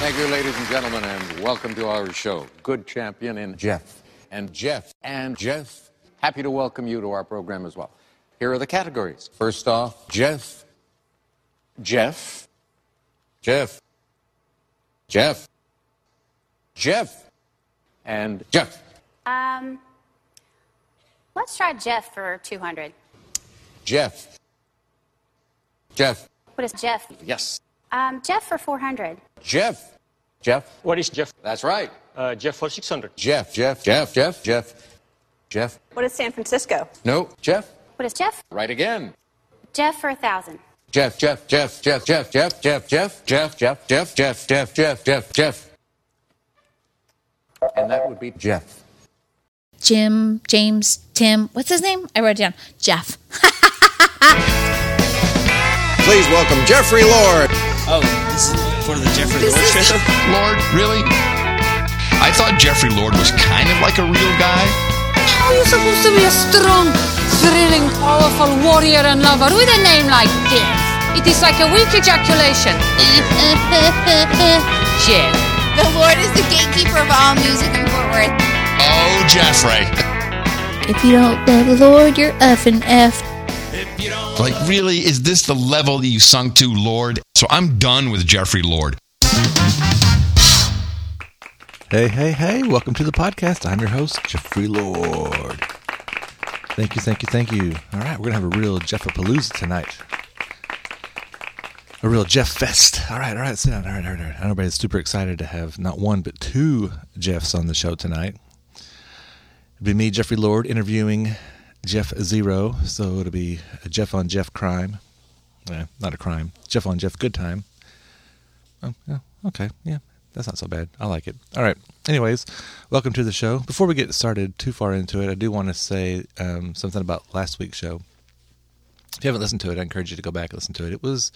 Thank you, ladies and gentlemen, and welcome to our show. Good champion in Jeff. And Jeff and Jeff, happy to welcome you to our program as well. Here are the categories. First off, Jeff. Jeff. Jeff. Jeff. Jeff. And Jeff. Um, let's try Jeff for 200. Jeff. Jeff. What is Jeff? Yes. Um, Jeff for 400. Jeff. Jeff. What is Jeff? That's right. Uh, Jeff for 600. Jeff. Jeff. Jeff. Jeff. Jeff. Jeff. What is San Francisco? No. Jeff. What is Jeff? Right again. Jeff for 1,000. Jeff, Jeff, Jeff, Jeff, Jeff, Jeff, Jeff, Jeff, Jeff, Jeff, Jeff, Jeff, Jeff, Jeff, Jeff, Jeff. And that would be Jeff. Jim, James, Tim. What's his name? I wrote it down. Jeff. Please welcome Jeffrey Lord. Oh, this is for the Jeffrey Lord show? Lord, really? I thought Jeffrey Lord was kind of like a real guy. How are you supposed to be a strong, thrilling, powerful warrior and lover with a name like this? It is like a weak ejaculation. Jeff. The Lord is the gatekeeper of all music in Fort Worth. Oh, Jeffrey. if you don't love the Lord, you're effing F. Like, really? Is this the level that you sunk to, Lord? So I'm done with Jeffrey Lord. Hey, hey, hey, welcome to the podcast. I'm your host, Jeffrey Lord. Thank you, thank you, thank you. All right, we're going to have a real Jeffapalooza tonight. A real Jeff Fest. All right, all right, sit down. All right, all right, all right. Everybody's super excited to have not one, but two Jeffs on the show tonight. It'll be me, Jeffrey Lord, interviewing Jeff Zero. So it'll be a Jeff on Jeff crime. Not a crime. Jeff on Jeff good time. Oh, yeah, okay, yeah, that's not so bad. I like it. All right. Anyways, welcome to the show. Before we get started too far into it, I do want to say um, something about last week's show. If you haven't listened to it, I encourage you to go back and listen to it. It was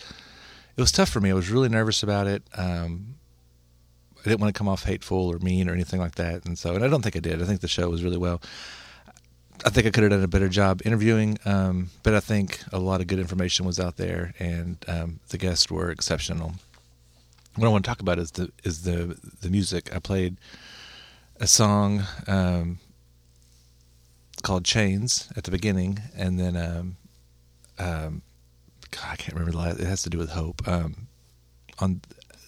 it was tough for me. I was really nervous about it. Um, I didn't want to come off hateful or mean or anything like that, and so and I don't think I did. I think the show was really well. I think I could have done a better job interviewing, um, but I think a lot of good information was out there, and um, the guests were exceptional. What I want to talk about is the is the the music. I played a song um, called "Chains" at the beginning, and then um, um, God, I can't remember the last. It has to do with hope. Um, on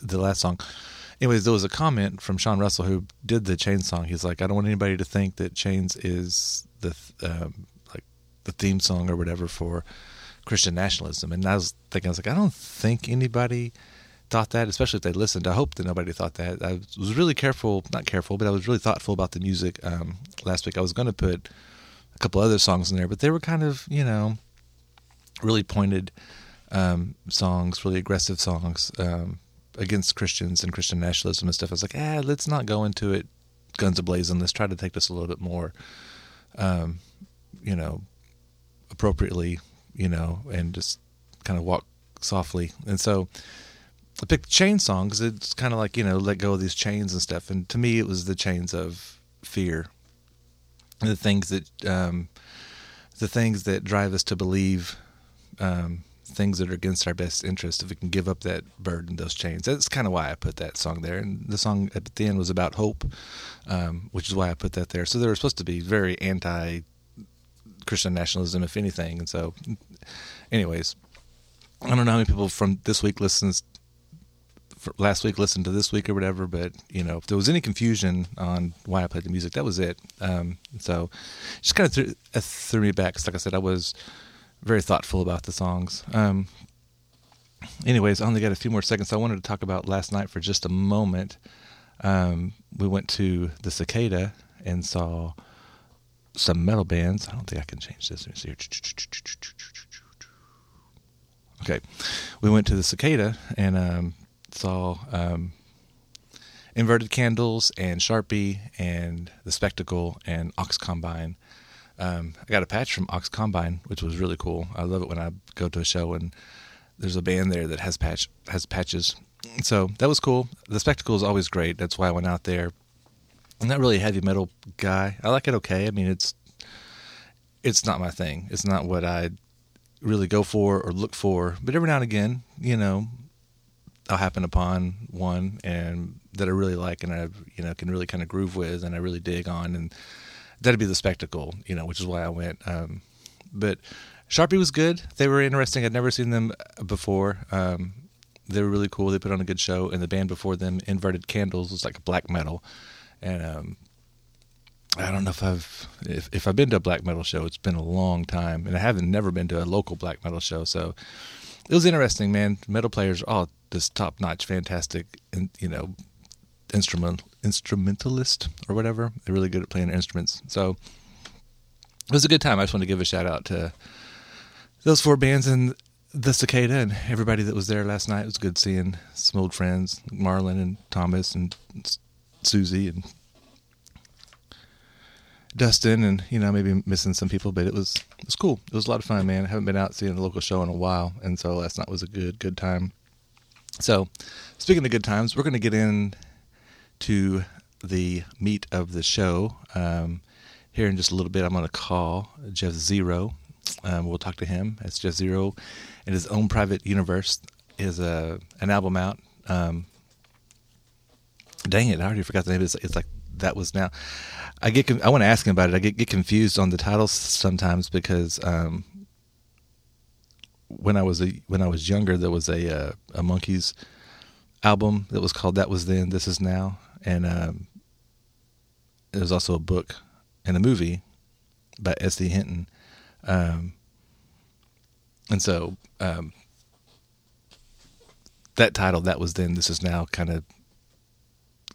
the last song, anyways, there was a comment from Sean Russell who did the Chains song. He's like, I don't want anybody to think that Chains is the um, like the theme song or whatever for Christian nationalism. And I was thinking, I was like, I don't think anybody thought that, especially if they listened. I hope that nobody thought that. I was really careful, not careful, but I was really thoughtful about the music um, last week. I was going to put a couple other songs in there, but they were kind of, you know, really pointed um, songs, really aggressive songs um, against Christians and Christian nationalism and stuff. I was like, ah, let's not go into it guns ablazing. Let's try to take this a little bit more, um, you know, appropriately, you know, and just kind of walk softly. And so I picked chain song because It's kind of like, you know, let go of these chains and stuff. And to me, it was the chains of fear. The things that, um, the things that drive us to believe um, things that are against our best interest if we can give up that burden those chains. That's kind of why i put that song there. And the song at the end was about hope um, which is why i put that there. So they were supposed to be very anti christian nationalism if anything. And so anyways i don't know how many people from this week listens last week listened to this week or whatever but you know if there was any confusion on why i played the music that was it. Um, so just kind of threw, threw me back because like i said i was very thoughtful about the songs. Um, anyways, I only got a few more seconds. I wanted to talk about last night for just a moment. Um, we went to the Cicada and saw some metal bands. I don't think I can change this. Let me see here. Okay, we went to the Cicada and um, saw um, Inverted Candles and Sharpie and the Spectacle and Ox Combine. Um, I got a patch from Ox Combine, which was really cool. I love it when I go to a show and there's a band there that has patch has patches. So that was cool. The spectacle is always great. That's why I went out there. I'm not really a heavy metal guy. I like it okay. I mean, it's it's not my thing. It's not what I really go for or look for. But every now and again, you know, I'll happen upon one and that I really like and I you know can really kind of groove with and I really dig on and that'd be the spectacle, you know, which is why I went. Um, but Sharpie was good. They were interesting. I'd never seen them before. Um, they were really cool. They put on a good show, and the band before them, Inverted Candles, was like black metal, and um, I don't know if I've if, if I've been to a black metal show. It's been a long time, and I haven't never been to a local black metal show. So it was interesting, man. Metal players are all just top notch, fantastic, and you know, instrument instrumentalist or whatever. They're really good at playing instruments. So it was a good time. I just want to give a shout out to those four bands and the cicada and everybody that was there last night. It was good seeing some old friends, Marlon and Thomas and Susie and Dustin, and you know maybe missing some people, but it was it was cool. It was a lot of fun, man. I haven't been out seeing the local show in a while, and so last night was a good good time. So, speaking of good times, we're going to get in to the meat of the show um, here in just a little bit. I'm going to call Jeff Zero. Um, we'll talk to him. It's Jeff Zero in his own private universe. Is a an album out. Um, dang it! I already forgot the name. It's, it's like that was now. I get. I want to ask him about it. I get, get confused on the titles sometimes because um, when I was a when I was younger, there was a uh, a Monkees album that was called "That Was Then, This Is Now," and um, there was also a book and a movie by S.E. Hinton, um, and so um, that title "That Was Then, This Is Now" kind of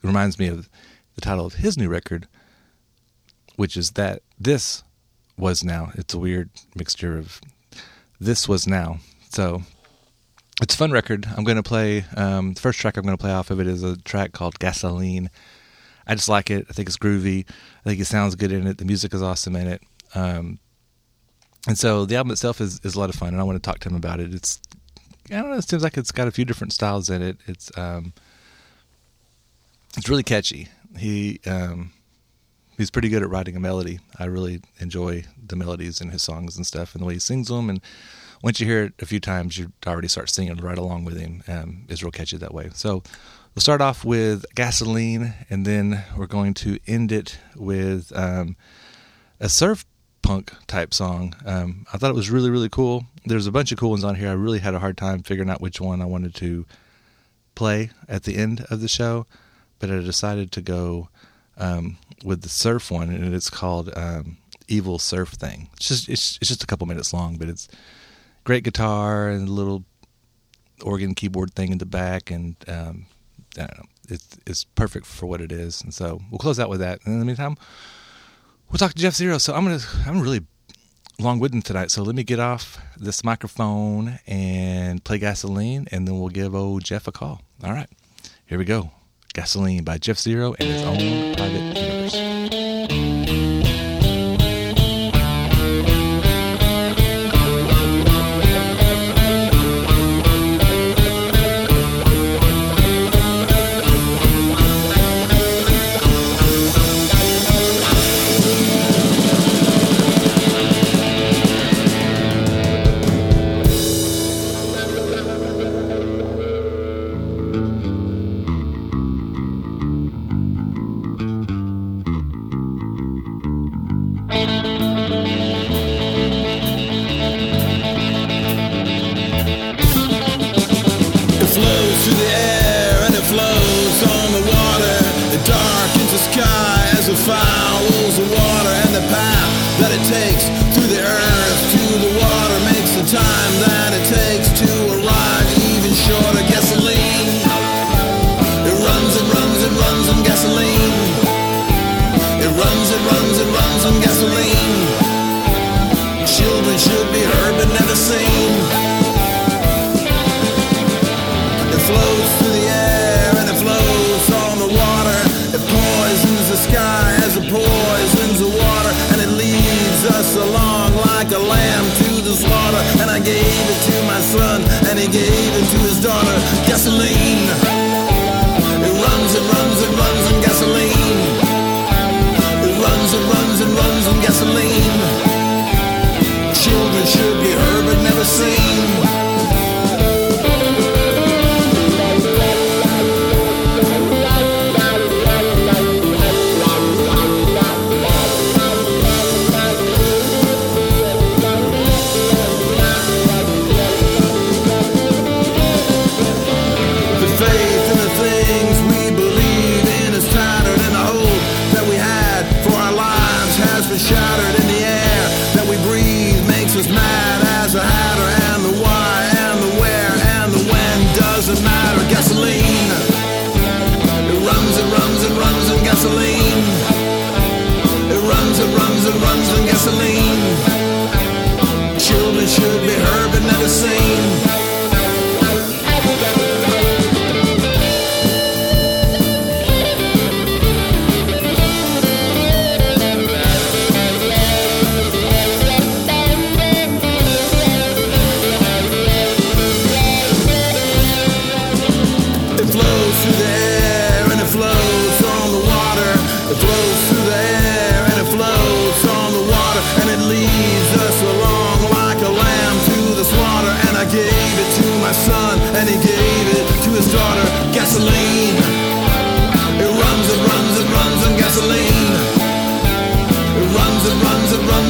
reminds me of the title of his new record, which is that this was now. It's a weird mixture of this was now. So it's a fun record. I'm going to play um, the first track I'm going to play off of it is a track called Gasoline. I just like it. I think it's groovy. I think it sounds good in it. The music is awesome in it. Um, and so the album itself is, is a lot of fun, and I want to talk to him about it. It's I don't know. It seems like it's got a few different styles in it. It's um, it's really catchy he um, he's pretty good at writing a melody. I really enjoy the melodies in his songs and stuff, and the way he sings them. And once you hear it a few times, you already start singing right along with him. Um, it's real catchy that way. So we'll start off with "Gasoline," and then we're going to end it with um, a surf punk type song. Um, I thought it was really really cool. There's a bunch of cool ones on here. I really had a hard time figuring out which one I wanted to play at the end of the show but I decided to go um, with the surf one, and it's called um, "Evil Surf Thing." It's just it's, it's just a couple minutes long, but it's great guitar and a little organ keyboard thing in the back, and um, I don't know, it's it's perfect for what it is. And so we'll close out with that. And in the meantime, we'll talk to Jeff Zero. So I'm gonna I'm really long-winded tonight. So let me get off this microphone and play gasoline, and then we'll give old Jeff a call. All right, here we go. Gasoline by Jeff Zero and his own private universe. Son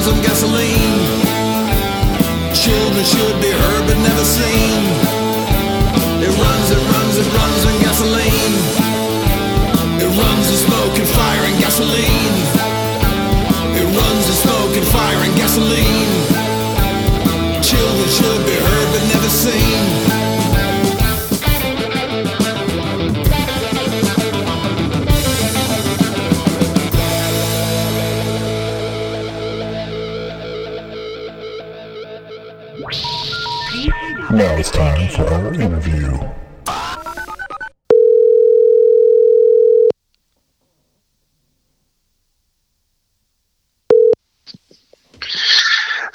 runs gasoline. Children should be heard but never seen. It runs, it runs, it runs on gasoline. It runs the smoke and fire and gasoline. It runs the smoke and fire and gasoline. Children should be heard but never seen. It's for our interview.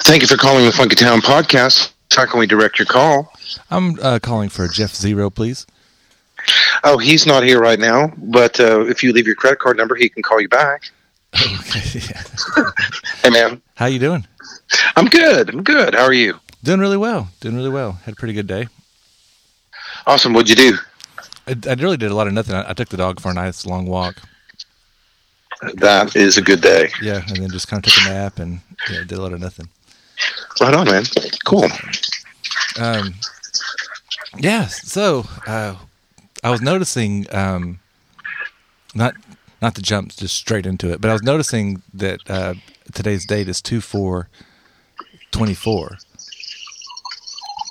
Thank you for calling the Funky Town podcast. How can we direct your call? I'm uh, calling for Jeff Zero, please. Oh, he's not here right now, but uh, if you leave your credit card number, he can call you back. Okay. Hey, man. How you doing? I'm good. I'm good. How are you? Doing really well. Doing really well. Had a pretty good day. Awesome. What'd you do? I, I really did a lot of nothing. I, I took the dog for a nice long walk. That is a good day. Yeah, and then just kind of took a nap and yeah, did a lot of nothing. Right on, man. Cool. Um, yeah. So uh, I was noticing, um, not not to jump just straight into it, but I was noticing that uh, today's date is two four twenty four,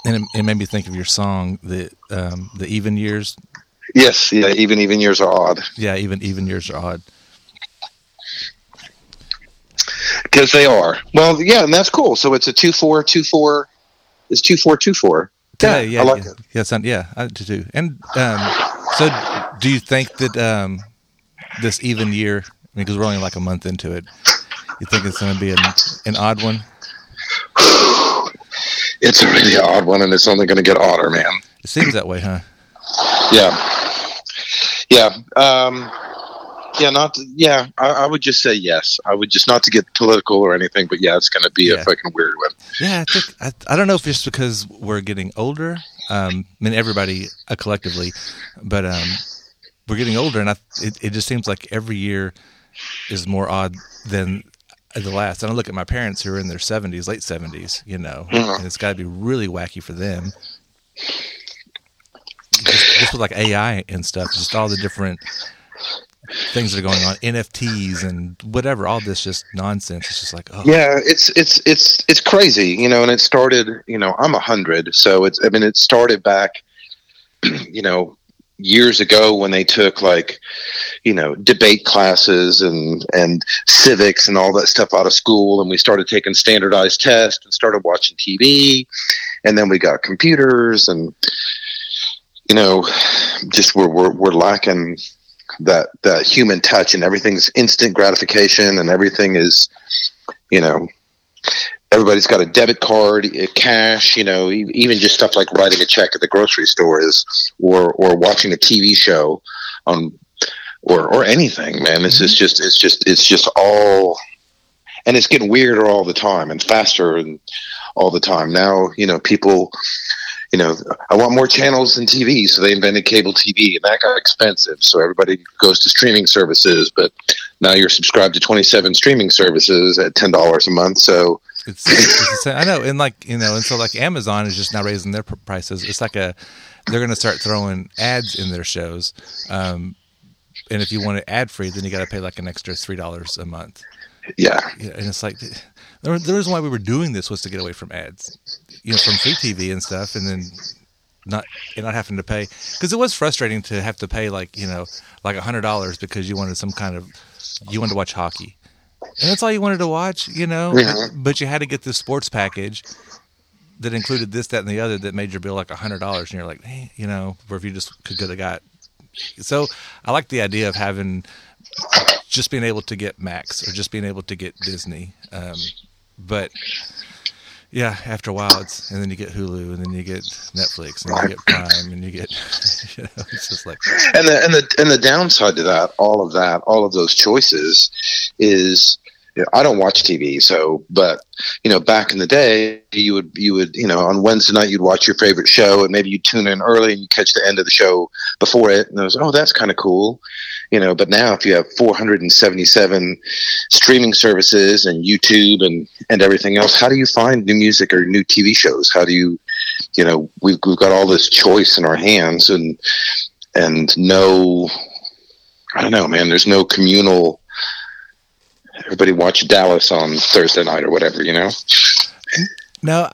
and it, it made me think of your song, the um, the even years. Yes. Yeah. Even even years are odd Yeah, even even years are odd. because they are. Well, yeah, and that's cool. So it's a two four two four. Is two four two four? Yeah, yeah, I like yeah. it. Yeah, sound, yeah, I do too. And um, so, do you think that um, this even year, because we're only like a month into it, you think it's going to be an, an odd one? It's a really odd one, and it's only going to get odder, man. It seems that way, huh? Yeah. Yeah. Um, yeah, not to, yeah. I, I would just say yes. I would just not to get political or anything, but yeah, it's going to be Yeah. a fucking weird one. Yeah, I think I, I don't know if it's because we're getting older. Um, I mean, everybody uh, collectively, but um, we're getting older, and I, it, it just seems like every year is more odd than the last. And I look at my parents who are in their seventies, late seventies, you know, Mhm. and it's got to be really wacky for them. Just, just with like AI and stuff, just all the different things that are going on, NFTs and whatever, all this just nonsense. It's just like, oh, Yeah, it's it's it's it's crazy, you know. And it started, you know, I'm a hundred, so it's. I mean, it started back, you know, years ago when they took like, you know, debate classes and and civics and all that stuff out of school, and we started taking standardized tests and started watching TV, and then we got computers and, you know, just we're we're, we're lacking that that human touch, and everything's instant gratification, and everything is you know everybody's got a debit card eh, cash you know even just stuff like writing a check at the grocery store is or or watching a tv show on or or anything man. It's just mm-hmm. just it's just it's just all and it's getting weirder all the time and faster and all the time. Now you know people you know i want more channels than tv so they invented cable tv and that got expensive so everybody goes to streaming services but now you're subscribed to 27 streaming services at $10 a month so It's, it's the same. I know, and like you know, and so like Amazon is just now raising their prices. It's like a they're going to start throwing ads in their shows, um, and if you want it ad free, then you got to pay like an extra three dollars a month. yeah Yeah, and it's like the, the reason why we were doing this was to get away from ads, you know, from free TV and stuff, and then not and not having to pay because it was frustrating to have to pay like you know like a hundred dollars because you wanted some kind of you wanted to watch hockey. And that's all you wanted to watch, you know. Yeah. But you had to get this sports package that included this, that, and the other that made your bill like a hundred dollars, and you're like, hey, you know, where if you just could could have got. So I like the idea of having just being able to get Max or just being able to get Disney, um, but yeah, after a while, it's and then you get Hulu, and then you get Netflix, and you get Prime, and you get, you know, it's just like and the and the and the downside to that all of that all of those choices is I don't watch TV, so but you know, back in the day, you would you would you know on Wednesday night you'd watch your favorite show, and maybe you tune in early and you catch the end of the show before it, and it was oh that's kind of cool, you know. But now if you have 477 streaming services and YouTube and and everything else, how do you find new music or new TV shows? How do you you know we've we've got all this choice in our hands and and no I don't know, man. There's no communal. Everybody watch Dallas on Thursday night or whatever, you know. No,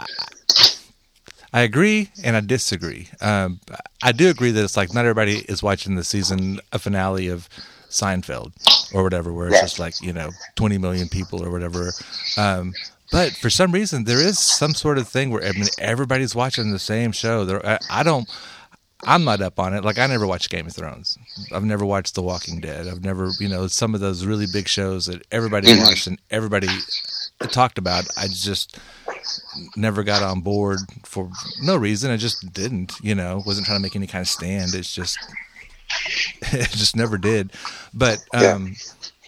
I agree and I disagree. Um, I do agree that it's like not everybody is watching the season a finale of Seinfeld or whatever, where it's just like you know twenty million people or whatever. Um, but for some reason, there is some sort of thing where I mean everybody's watching the same show. There, I, I don't. I'm not up on it. Like I never watched Game of Thrones. I've never watched The Walking Dead. I've never, you know, some of those really big shows that everybody Mhm. watched and everybody talked about. I just never got on board for no reason. I just didn't, you know, wasn't trying to make any kind of stand. It's just, it just never did. But, Yeah. um,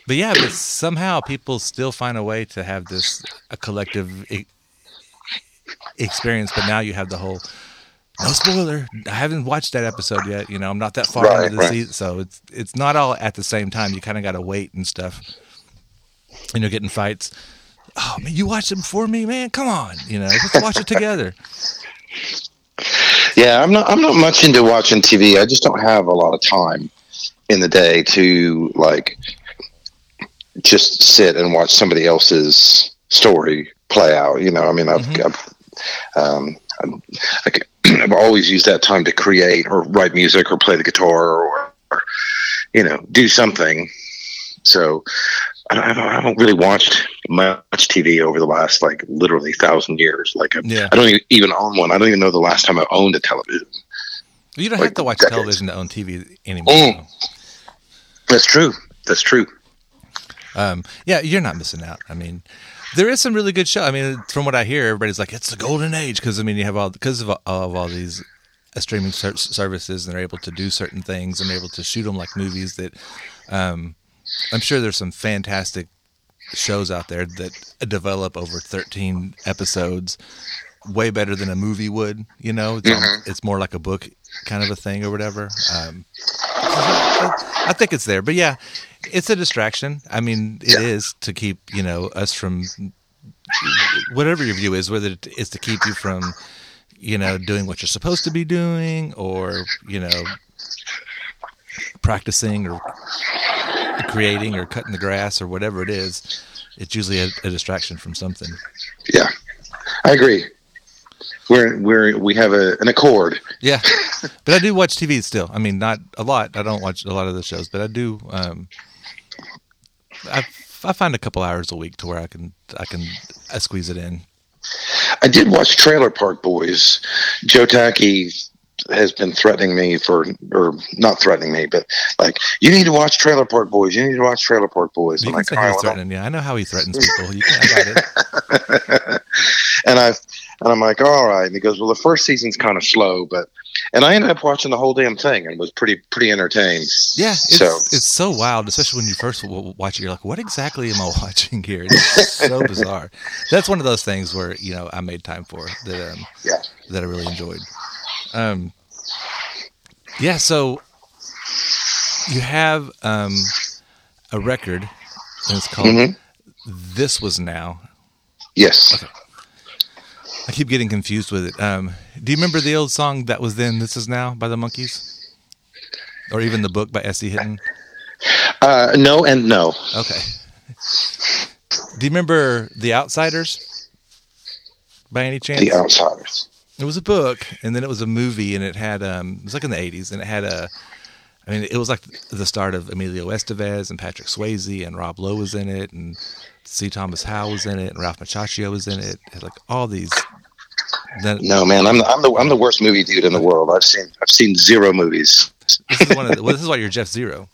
but yeah, but somehow people still find a way to have this a collective e- experience. But now you have the whole no spoiler. I haven't watched that episode yet. You know, I'm not that far Right, into the right. season, so it's it's not all at the same time. You kind of got to wait and stuff. You know, getting fights. Oh man, you watched them for me, man. Come on, you know, let's watch it together. Yeah, I'm not. I'm not much into watching TV. I just don't have a lot of time in the day to like just sit and watch somebody else's story play out. You know, I mean, I've, I've um, I'm, I, I've always used that time to create or write music or play the guitar or, or you know do something. So I don't, I don't, I don't really watched much TV over the last like literally thousand years. Like I, Yeah. I don't even, even own one. I don't even know the last time I owned a television. You don't Like have to watch decades. television to own TV anymore. Mm. That's true. That's true. Um, yeah, you're not missing out. I mean, there is some really good show. I mean, from what I hear, everybody's like, it's the golden age because I mean, you have all because of, of all these uh, streaming ser- services, and they're able to do certain things and they're able to shoot them like movies. That um, I'm sure there's some fantastic shows out there that develop over 13 episodes, way better than a movie would. You know, it's, Mhm. almost- it's more like a book kind of a thing or whatever. Um, I think it's there, but yeah, it's a distraction. I mean, it is to keep you know us from whatever your view is, whether it is to keep you from you know doing what you're supposed to be doing, or you know practicing or creating or cutting the grass or whatever it is. It's usually a, a distraction from something. Yeah, I agree. We're we're we have a, an accord. Yeah, but I do watch TV still. I mean, not a lot. I don't watch a lot of the shows, but I do. Um, I I find a couple hours a week to where I can I can I squeeze it in. I did watch Trailer Park Boys. Joe Tacky has been threatening me for, or not threatening me, but like, you need to watch Trailer Park Boys. You need to watch Trailer Park Boys. You I'm like, say "All he's right, threatening. Yeah, I know how he threatens people. You can, I got it. and I and I'm like, all right. And he goes, well, the first season's kind of slow, but and I ended up watching the whole damn thing and was pretty pretty entertained. Yeah, it's so it's so wild, especially when you first watch it. You're like, what exactly am I watching here? It's so bizarre. That's one of those things where you know I made time for that. Um, yeah, that I really enjoyed. Um, yeah, so you have um, a record, and it's called Mhm. "This Was Now." yes, Okay. I keep getting confused with it. Um, do you remember the old song that was then, "This Is Now" by the Monkees, or even the book by S.E. Hinton? uh, no, and no. Okay. Do you remember The Outsiders by any chance? The Outsiders. It was a book, and then it was a movie, and it had um, it was like in the '80s, and it had a, I mean, it was like the start of Emilio Estevez and Patrick Swayze, and Rob Lowe was in it, and C. Thomas Howell was in it, and Ralph Macchio was in it, It had, like all these. Then No, man, I'm the, I'm the I'm the worst movie dude in the world. I've seen I've seen zero movies. this is one of the, well, this is why you're Jeff Zero.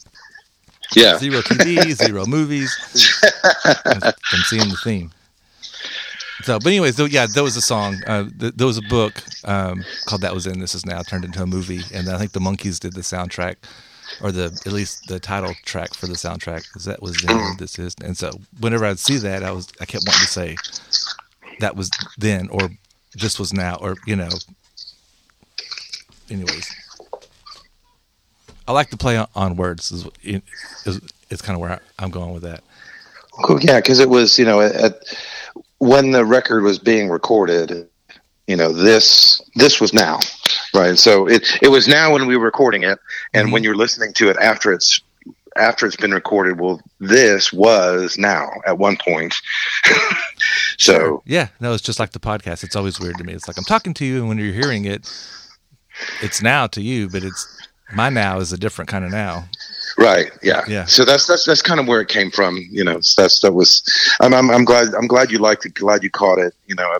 Yeah, Zero TV, zero movies. I'm seeing the theme. So, but anyways, though, yeah, there was a song. Uh, th- there was a book um, called "That Was In." This is now turned into a movie, and I think the Monkees did the soundtrack or the at least the title track for the soundtrack because that was then. This is, and so whenever I'd see that, I was I kept wanting to say that was then or this was now or you know. Anyways, I like to play on, on words. Is, is is kind of where I, I'm going with that. Cool. Yeah, because it was you know at, when the record was being recorded, you know this this was now, right? So it it was now when we were recording it, and when mm-hmm. you're listening to it after it's after it's been recorded, well, this was now at one point. so Yeah, no, it's just like the podcast. It's always weird to me. It's like I'm talking to you, and when you're hearing it, it's now to you, but it's my now is a different kind of now. Right. Yeah. Yeah. So that's that's that's kind of where it came from. You know, so that's that was. I'm I'm, I'm glad I'm glad you liked it. Glad you caught it. You know,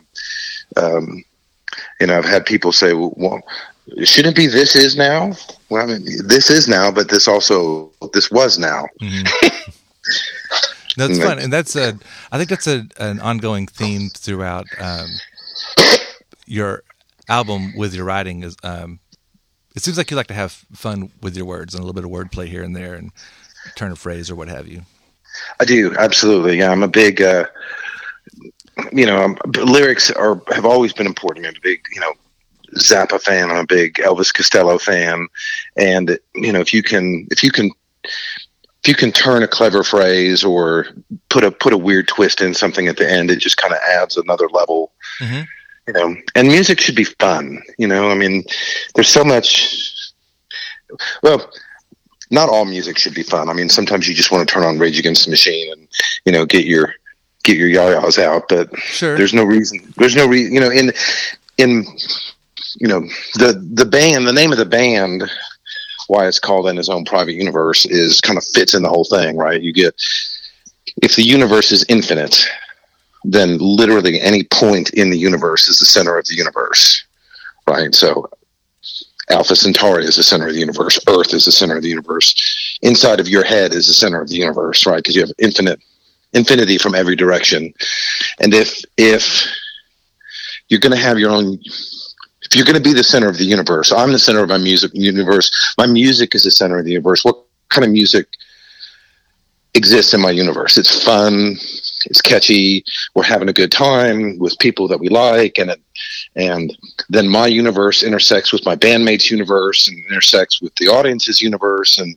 um, you know, I've had people say, well, shouldn't be this is now. Well, I mean, this is now, but this also this was now. That's Mm. fun, and that's a. I think that's a an ongoing theme throughout um, your album with your writing. Is um, it seems like you like to have fun with your words and a little bit of wordplay here and there, and turn a phrase or what have you. I do absolutely. Yeah, I'm a big. Uh, you know, um, lyrics are have always been important. I'm a big, you know, Zappa fan. I'm a big Elvis Costello fan, and you know, if you can, if you can, if you can turn a clever phrase or put a put a weird twist in something at the end, it just kind of adds another level. Mm-hmm. You know, and music should be fun. You know, I mean, there's so much. Well, not all music should be fun. I mean, sometimes you just want to turn on Rage Against the Machine and you know get your get your yayas out, but Sure. there's no reason. There's no reason. You know, in in you know the the band, the name of the band, why it's called in his own private universe is kind of fits in the whole thing, right? You get if the universe is infinite, then literally any point in the universe is the center of the universe, right? So Alpha Centauri is the center of the universe. Earth is the center of the universe. Inside of your head is the center of the universe, right? Because you have infinite infinity from every direction. And if if you're going to have your own if you're going to be the center of the universe, I'm the center of my music universe. My music is the center of the universe. What kind of music exists in my universe? It's fun. It's catchy. We're having a good time with people that we like, and it, and then my universe intersects with my bandmates' universe, and intersects with the audience's universe. And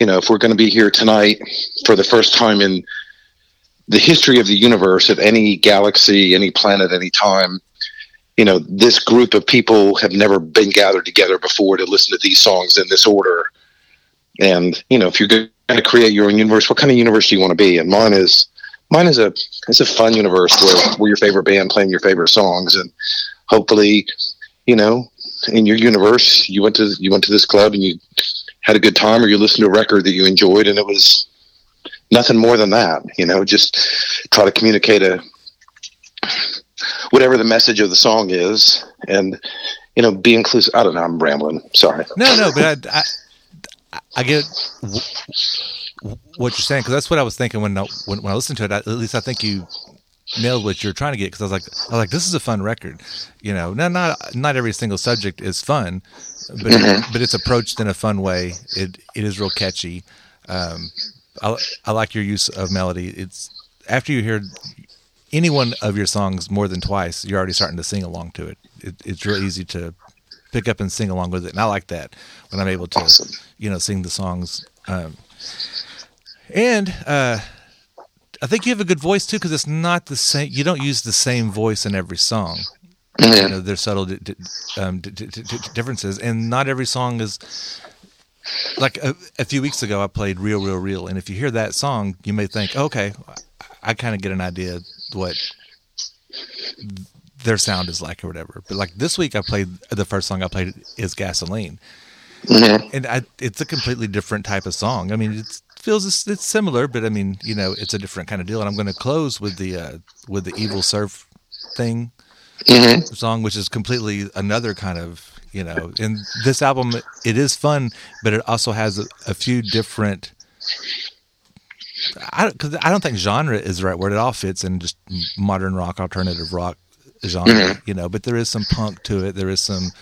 you know, if we're going to be here tonight for the first time in the history of the universe, of any galaxy, any planet, any time, you know, this group of people have never been gathered together before to listen to these songs in this order. And you know, if you're going to create your own universe, what kind of universe do you want to be? And mine is mine is a it's a fun universe where we're your favorite band playing your favorite songs, and hopefully, you know, in your universe, you went to you went to this club and you had a good time, or you listened to a record that you enjoyed, and it was nothing more than that. You know, just try to communicate a whatever the message of the song is, and you know, be inclusive. I don't know. I'm rambling. Sorry. No, no, but I, I, I get what you're saying because that's what I was thinking when I, when, when I listened to it. I, at least I think you nailed what you're trying to get because I was like, I was like, this is a fun record. You know, no, not not every single subject is fun, but Mhm. but it's approached in a fun way. It it is real catchy. Um, I I like your use of melody. It's after you hear any one of your songs more than twice, you're already starting to sing along to it. it it's real easy to pick up and sing along with it, and I like that when I'm able to, you know, sing the songs. Um, and uh, I think you have a good voice too, because it's not the same. You don't use the same voice in every song. You know, there's subtle di- di- um, di- di- di- di- differences, and not every song is like a, a few weeks ago. I played "Real, Real, Real," and if you hear that song, you may think, "Okay, I, kind of get an idea what their sound is like or whatever." But like this week, I played the first song I played is "Gasoline," Mhm. and I, it's a completely different type of song. I mean, it feels it's, it's similar, but I mean, you know, it's a different kind of deal. And I'm going to close with the uh, with the "Evil Surf" thing Mhm. song, which is completely another kind of you know. In this album, it is fun, but it also has a, a few different. I don't, cause I don't think genre is the right word. It all fits in just modern rock, alternative rock genre, Mhm. you know. But there is some punk to it. There is some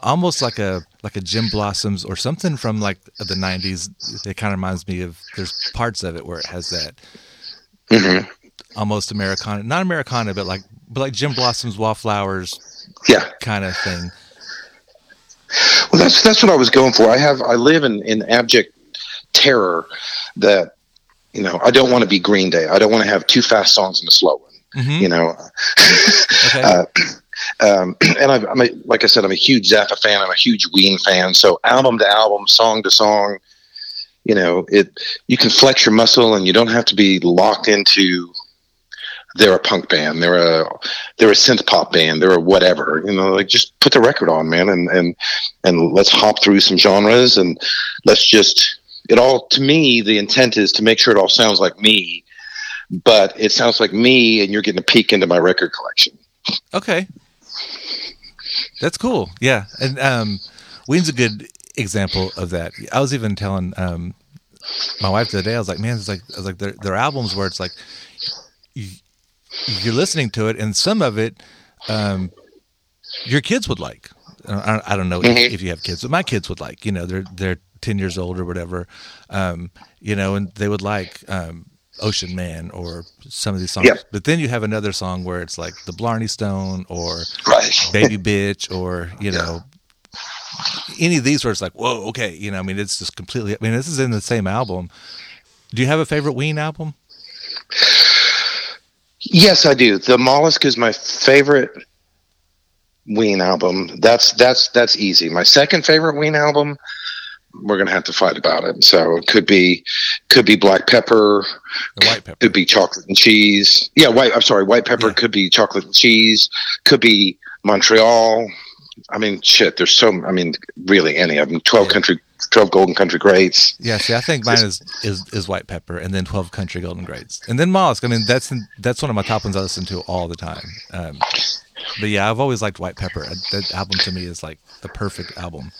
almost like a like a Gin Blossoms or something from like the '90s. It kind of reminds me of. There's parts of it where it has that Mhm. almost Americana, not Americana, but like but like Gin Blossoms, Wallflowers, Yeah. kind of thing. Well, that's that's what I was going for. I have I live in in abject terror that you know I don't want to be Green Day. I don't want to have two fast songs and a slow one. You know, uh, um, and I've, I'm a, like I said, I'm a huge Zappa fan. I'm a huge Ween fan. So album to album, song to song, you know, it you can flex your muscle and you don't have to be locked into. They're a punk band. They're a they're a synth pop band. They're a whatever. You know, like just put the record on, man, and and and let's hop through some genres and let's just it all. To me, the intent is to make sure it all sounds like me, but it sounds like me, and you're getting a peek into my record collection. Okay. That's cool. Yeah. And um Ween's a good example of that. I was even telling um my wife the other day, I was like, man, it's like I was like there there are albums where it's like you, you're listening to it and some of it um your kids would like. I, I don't know if, if you have kids, but my kids would like, you know, they're they're 10 years old or whatever. Um, you know, and they would like um Ocean Man or some of these songs. Yeah. But then you have another song where it's like the Blarney Stone or Right. Baby Bitch or, you know, any of these where it's like, whoa, okay. You know, I mean, it's just completely, I mean, this is in the same album. Do you have a favorite Ween album? Yes, I do. The Mollusk is my favorite Ween album. That's that's that's easy. My second favorite Ween album, we're gonna have to fight about it. So it could be could be Black Pepper, White Pepper. could be Chocolate and Cheese. Yeah, white. I'm sorry, White Pepper could be Chocolate and Cheese. Could be Montreal. I mean, shit. There's so. I mean, really, any of them. Twelve country, twelve Golden Country Greats. Yeah, see, I think mine is, is is White Pepper, and then Twelve Country Golden Greats, and then Mollusk. I mean, that's that's one of my top ones I listen to all the time. Um, but yeah, I've always liked White Pepper. That album to me is like the perfect album.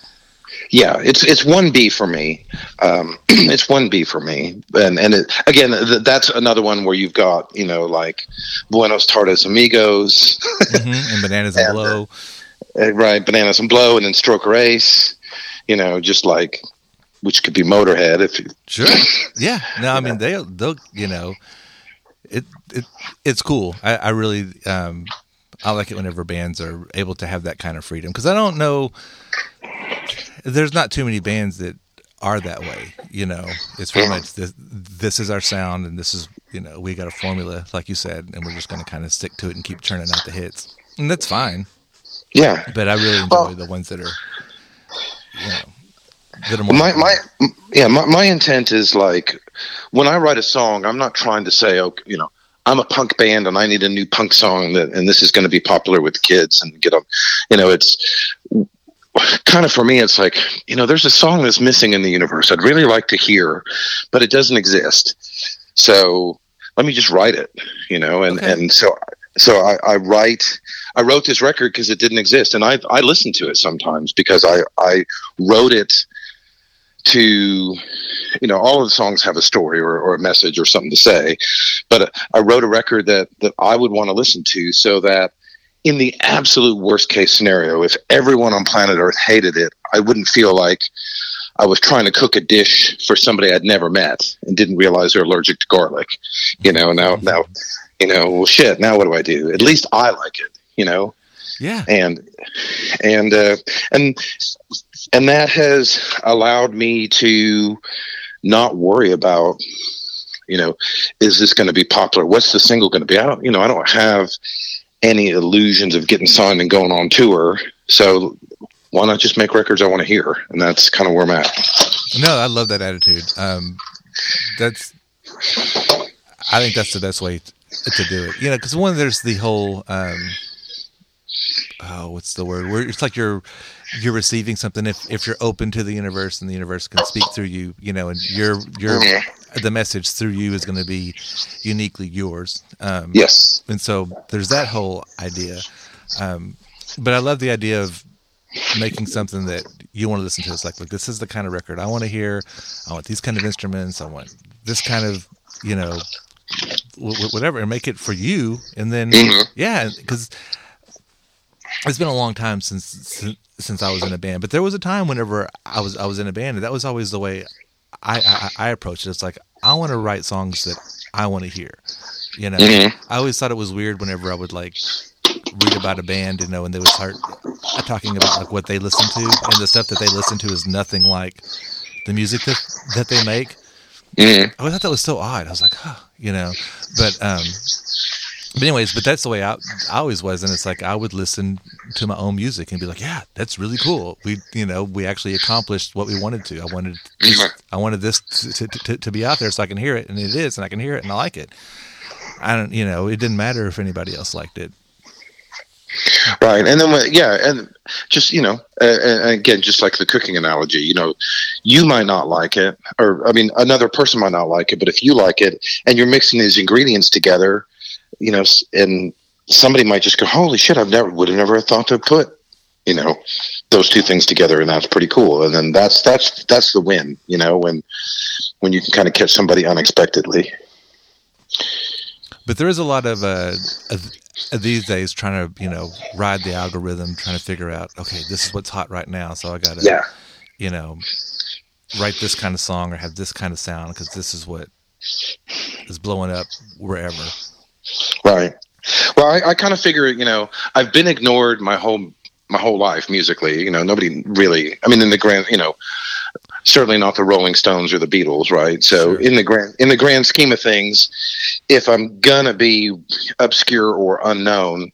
Yeah, it's it's one B for me. Um, it's one B for me, and and it, again, th- that's another one where you've got you know like Buenas Tardes Amigos, Mhm, and Bananas and And, Blow. uh, right? Bananas and Blow, and then Stroker Ace. You know, just like which could be Motorhead if you, Sure. Yeah. No, I mean they they'll you know it it it's cool. I, I really um I like it whenever bands are able to have that kind of freedom because I don't know there's not too many bands that are that way, you know. It's very much this, this is our sound and this is, you know, we got a formula like you said and we're just going to kind of stick to it and keep churning out the hits. And that's fine. yeah. But I really enjoy Well- the ones that are you know that are more my my yeah my, my intent is like when i write a song i'm not trying to say oh you know i'm a punk band and i need a new punk song that and this is going to be popular with kids and get them you know it's kind of for me it's like you know there's a song that's missing in the universe i'd really like to hear but it doesn't exist. So let me just write it you know and and so so I, I write I wrote this record because it didn't exist, and I I listen to it sometimes because I I wrote it to you know all of the songs have a story or, or a message or something to say, but I wrote a record that that I would want to listen to so that in the absolute worst case scenario, if everyone on planet Earth hated it, I wouldn't feel like I was trying to cook a dish for somebody I'd never met and didn't realize they're allergic to garlic. You know, now now you know, well shit, now what do I do? At least I like it, you know? Yeah. And and uh and and that has allowed me to not worry about you know, is this going to be popular? What's the single going to be? I don't, you know, I don't have any illusions of getting signed and going on tour. So why not just make records I want to hear? And that's kind of where I'm at. No, I love that attitude. Um, that's, I think that's the best way to, do it. You know, because one, there's the whole, um, oh, what's the word? Where it's like you're you're receiving something if if you're open to the universe and the universe can speak through you. You know, and your your the message through you is going to be uniquely yours. Um, Yes. and so there's that whole idea. Um, but I love the idea of making something that you want to listen to. It's like, look, this is the kind of record I want to hear. I want these kind of instruments. I want this kind of, you know, whatever, and make it for you. And then, Mhm. yeah, because it's been a long time since, since since I was in a band, but there was a time whenever I was I was in a band, and that was always the way I I, I approached it. It's like I want to write songs that I want to hear. You know, Mhm. I always thought it was weird whenever I would like read about a band, you know, and they would start talking about like what they listen to, and the stuff that they listen to is nothing like the music that that they make. Mhm. I always thought that was so odd. I was like, huh, you know, but um, but anyways, but that's the way I, I always was, and it's like I would listen to my own music and be like, yeah, that's really cool. We, you know, we actually accomplished what we wanted to. I wanted, this, I wanted this to, to, to, to be out there so I can hear it, and it is, and I can hear it, and I like it. I don't, you know, it didn't matter if anybody else liked it. Right, and then when, yeah, and just you know, uh, and again, just like the cooking analogy, you know, you might not like it, or I mean, another person might not like it, but if you like it, and you're mixing these ingredients together, you know, and somebody might just go, "Holy shit! I've never would have never thought to put, you know, those two things together," and that's pretty cool. And then that's that's that's the win, you know, when when you can kind of catch somebody unexpectedly. But there is a lot of uh, of, these days trying to, you know, ride the algorithm, trying to figure out, okay, this is what's hot right now, so I got to, Yeah. you know, write this kind of song or have this kind of sound because this is what is blowing up wherever. Right. Well, I, I kind of figure, you know, I've been ignored my whole my whole life musically. You know, nobody really. I mean, in the grand, you know, certainly not the Rolling Stones or the Beatles, right? So in the grand in the grand scheme of things, if I'm gonna be obscure or unknown,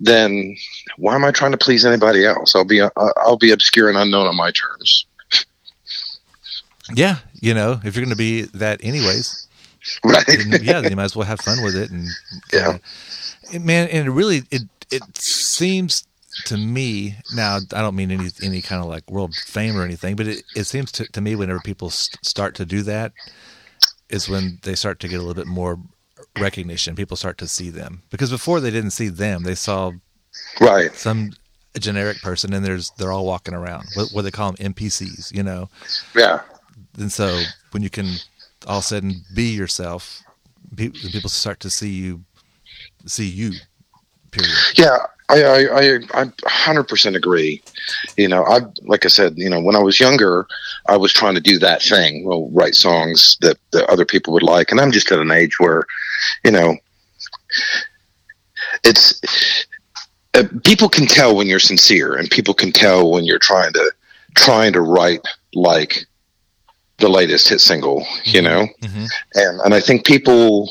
then why am I trying to please anybody else? I'll be uh, I'll be obscure and unknown on my terms. Yeah, you know, if you're going to be that anyways, right? Then, yeah, then you might as well have fun with it. And yeah, man, and it really it it seems to me now. I don't mean any any kind of like world fame or anything, but it, it seems to, to me whenever people st- start to do that is when they start to get a little bit more recognition. People start to see them because before they didn't see them; they saw right some generic person, and there's they're all walking around. What, what they call them NPCs, you know. Yeah. And so when you can all of a sudden be yourself, pe- people start to see you, see you. Period. Yeah, I I I I hundred percent agree. You know, I like I said, you know, when I was younger, I was trying to do that thing, well, write songs that, that other people would like, and I'm just at an age where, you know, it's uh, people can tell when you're sincere, and people can tell when you're trying to trying to write like the latest hit single, you know, and and I think people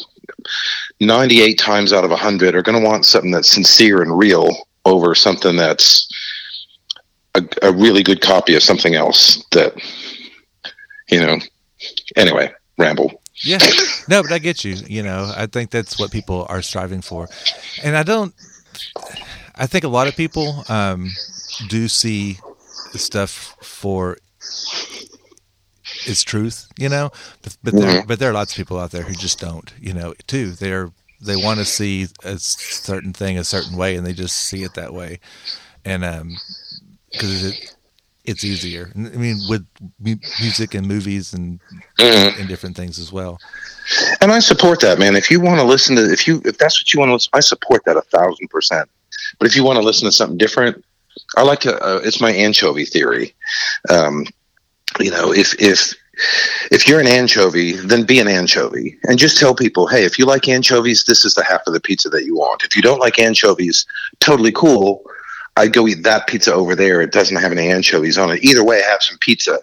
98 times out of 100 are going to want something that's sincere and real over something that's a, a really good copy of something else that you know anyway ramble Yeah. No, but I get you. You know, I think that's what people are striving for. And I don't, I think a lot of people um, do see the stuff for its truth, you know, but, but, there, but there are lots of people out there who just don't, you know, too. They're, they want to see a certain thing a certain way and they just see it that way. And, um, cause it, it's easier. I mean, with mu- music and movies and, Mhm. and different things as well. and i support that man if you want to listen to if you if that's what you want to listen i support that a thousand percent but if you want to listen to something different i like to uh, it's my anchovy theory um, you know if if if you're an anchovy then be an anchovy and just tell people hey if you like anchovies this is the half of the pizza that you want if you don't like anchovies totally cool i'd go eat that pizza over there it doesn't have any anchovies on it either way I have some pizza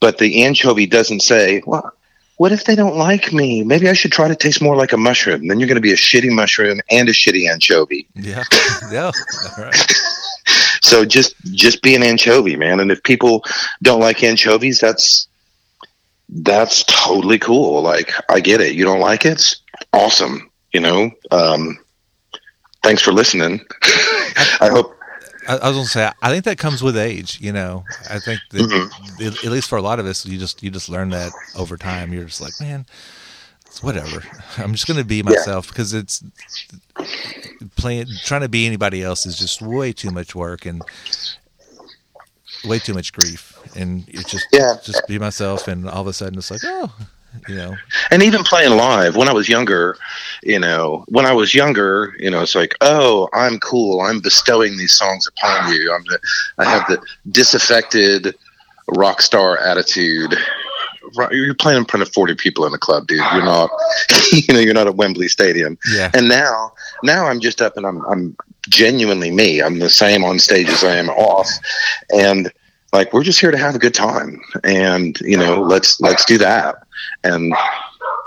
but the anchovy doesn't say well what if they don't like me? Maybe I should try to taste more like a mushroom. Then you're going to be a shitty mushroom and a shitty anchovy. Yeah. yeah. All right. So just just be an anchovy, man. And if people don't like anchovies, that's that's totally cool. Like I get it. You don't like it? It's awesome. You know. Um, thanks for listening. I hope. I, I was gonna say, I think that comes with age. You know, I think that Mm-hmm. at, least for a lot of us, you just you just learn that over time. You're just like, man, whatever. I'm just gonna be myself because it's playing trying to be anybody else is just way too much work and way too much grief. And it's just Yeah. just be myself, and all of a sudden it's like, oh, you know. and even playing live when I was younger, you know, when I was younger, you know, it's like, oh, I'm cool. I'm bestowing these songs upon you. I'm the, I have the disaffected rock star attitude. You're playing in front of 40 people in a club, dude. You're not, you know, you're not at Wembley Stadium. Yeah. And now, now I'm just up and I'm, I'm genuinely me. I'm the same on stage as I am off. And like, we're just here to have a good time. And, you know, let's, let's do that. And,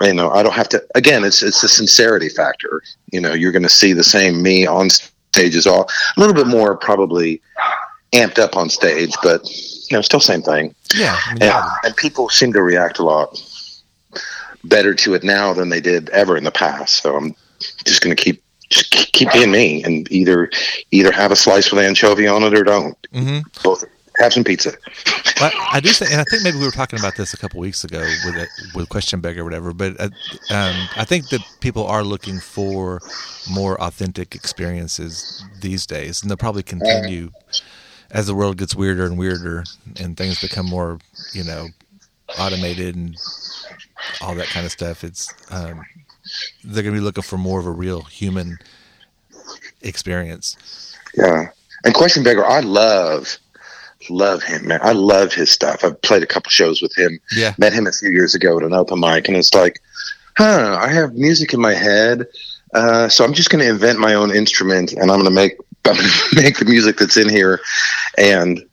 you know, I don't have to, again, it's, it's the sincerity factor. You know, you're going to see the same me on stage as all a little bit more probably amped up on stage, but you know, still same thing. Yeah. I mean, And, and people seem to react a lot better to it now than they did ever in the past. So I'm just going to keep just keep being me and either either have a slice with anchovy on it or don't. hmm Both have some pizza. Well, I do think, and I think maybe we were talking about this a couple weeks ago with it, with Question Bag or whatever. But uh, um, I think that people are looking for more authentic experiences these days, and they'll probably continue as the world gets weirder and weirder, and things become more, you know, automated and all that kind of stuff. It's um, they're going to be looking for more of a real human experience. Yeah. And Question Beggar, I love love him, man. I love his stuff. I've played a couple shows with him. Yeah. Met him a few years ago at an open mic, and it's like, huh, I have music in my head. Uh, so I'm just going to invent my own instrument, and I'm going to make I'm going to make the music that's in here. And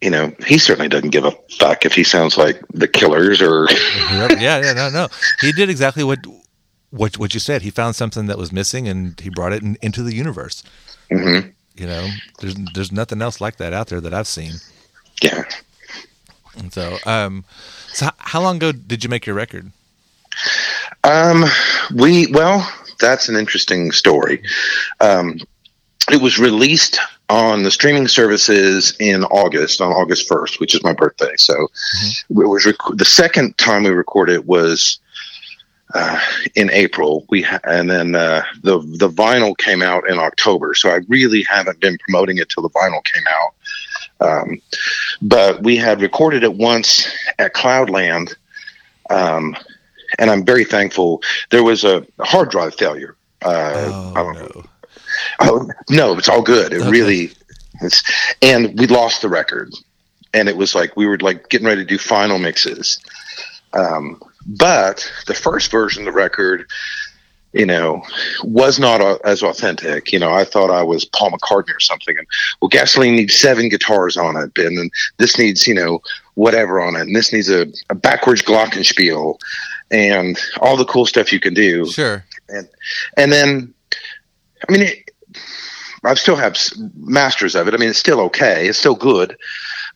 you know, he certainly doesn't give a fuck if he sounds like the Killers or yeah, yeah, no, no. He did exactly what what what you said. He found something that was missing, and he brought it in, into the universe. Mhm. You know, there's there's nothing else like that out there that I've seen. yeah. And so, um, so how long ago did you make your record? Um, we well, that's an interesting story. Um, it was released on the streaming services in August, on August first, which is my birthday. So it was rec- the second time we recorded was uh, in April. We ha- and then uh, the the vinyl came out in October. So I really haven't been promoting it till the vinyl came out. Um, but we had recorded it once at Cloudland. Um, and I'm very thankful. There was a hard drive failure. Uh, I don't know. Oh, no, it's all good. It really, it's, and we lost the record, and it was like we were like getting ready to do final mixes. Um, but the first version of the record, you know, was not uh, as authentic. You know, I thought I was Paul McCartney or something, and well, Gasoline needs seven guitars on it, and then this needs, you know, whatever on it, and this needs a, a backwards glockenspiel, and all the cool stuff you can do. Sure. And and then, I mean, it, I still have masters of it. I mean, it's still okay. It's still good.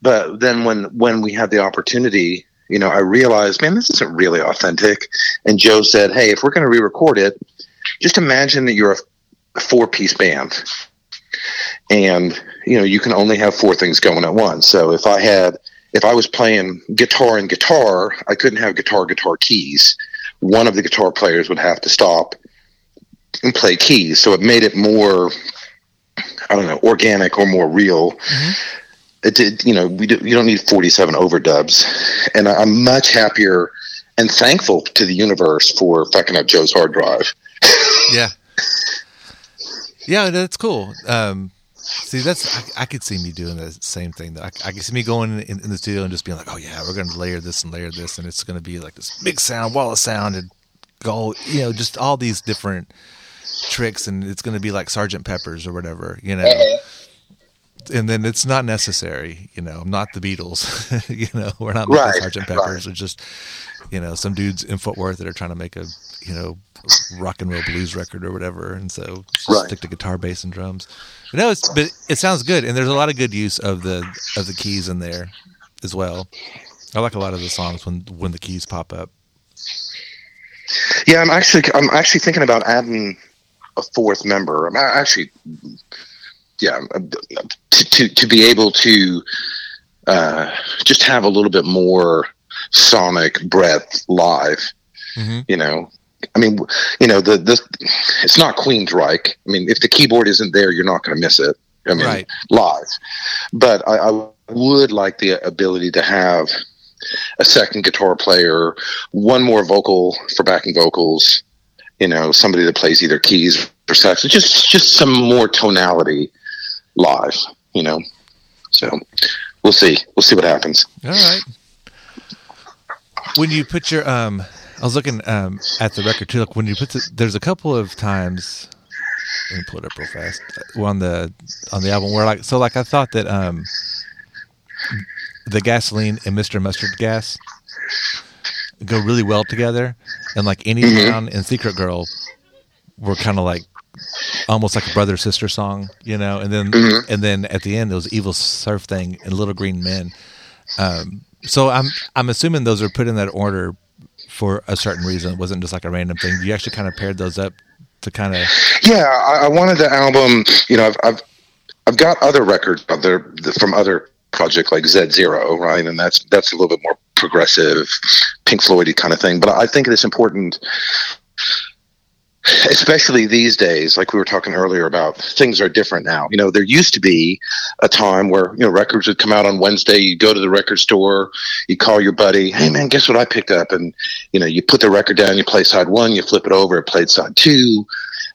But then when when we had the opportunity, you know, I realized, man, this isn't really authentic. And Joe said, hey, if we're going to re-record it, just imagine that you're a, a four-piece band, and you know you can only have four things going at once. So if I had if I was playing guitar and guitar, I couldn't have guitar guitar keys. One of the guitar players would have to stop and play keys. So it made it more, I don't know, organic or more real. It did, you know, we do, you don't need 47 overdubs. And I'm much happier and thankful to the universe for fucking up Joe's hard drive. Yeah. Yeah, that's cool. Um, see, that's I, I could see me doing the same thing. I, I could see me going in, in the studio and just being like, "Oh yeah, we're going to layer this and layer this, and it's going to be like this big sound, wall of sound, and go, you know, just all these different tricks, and it's going to be like Sergeant Pepper's or whatever, you know." Uh-huh. And then it's not necessary, you know. I'm not the Beatles, you know. We're not making Right, Sergeant right. Pepper's. We're just, you know, some dudes in Fort Worth that are trying to make a, you know, rock and roll blues record or whatever, and so just Right. stick to guitar, bass, and drums. But no, it's but it sounds good, and there's a lot of good use of the of the keys in there as well. I like a lot of the songs when when the keys pop up. Yeah, I'm actually I'm actually thinking about adding a fourth member. I'm actually, yeah, to to, to be able to uh, just have a little bit more sonic breadth live. You know, I mean, you know, the the it's not Queen's Queensryche. I mean, if the keyboard isn't there, you're not going to miss it. I mean, Right. live. But I, I would like the ability to have a second guitar player, one more vocal for backing vocals, you know, somebody that plays either keys or sax, just just some more tonality live, you know. So we'll see. We'll see what happens. All right. When you put your um, I was looking um at the record too. Like when you put the, there's a couple of times. Let me pull it up real fast. uh, On the on the album where like so like I thought that um the gasoline and Mr. Mustard Gas go really well together, and like Any Mhm. Town and Secret Girl were kind of like almost like a brother sister song, you know. And then Mhm. and then at the end there was Evil Surf Thing and Little Green Men. Um, so I'm I'm assuming those are put in that order for a certain reason. It wasn't just like a random thing. You actually kind of paired those up to kind of Yeah, I, I wanted the album. You know, I've I've, I've got other records other from other project like Z Zero, right, and that's that's a little bit more progressive, Pink Floydy kind of thing. But I think it's important, especially these days. Like we were talking earlier about, things are different now. You know, there used to be a time where you know records would come out on Wednesday. You go to the record store, you call your buddy, hey man, guess what I picked up, and you know you put the record down, you play side one, you flip it over, it played side two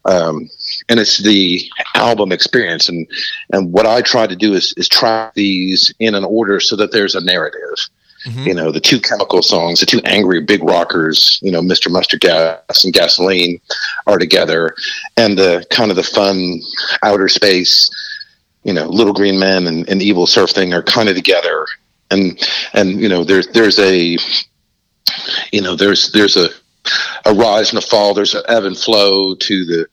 um, and it's the album experience and and what i try to do is is track these in an order so that there's a narrative Mm-hmm. you know the two chemical songs the two angry big rockers you know mr mustard gas and gasoline are together and the kind of the fun outer space you know little green men and, and evil surf thing are kind of together and and you know there's there's a you know there's there's a a rise and a fall. There's an ebb and flow to the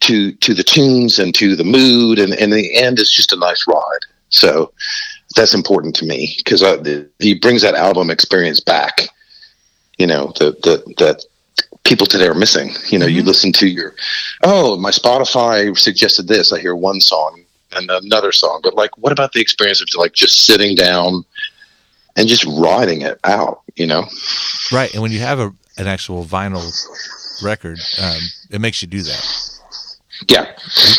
to to the tunes and to the mood, and in the end, it's just a nice ride. So that's important to me because he brings that album experience back. You know, the the that people today are missing. You know, you listen to your oh, my Spotify suggested this. I hear one song and another song, but like, what about the experience of like just sitting down and just riding it out? You know. right. And when you have a an actual vinyl record, um, it makes you do that. Yeah,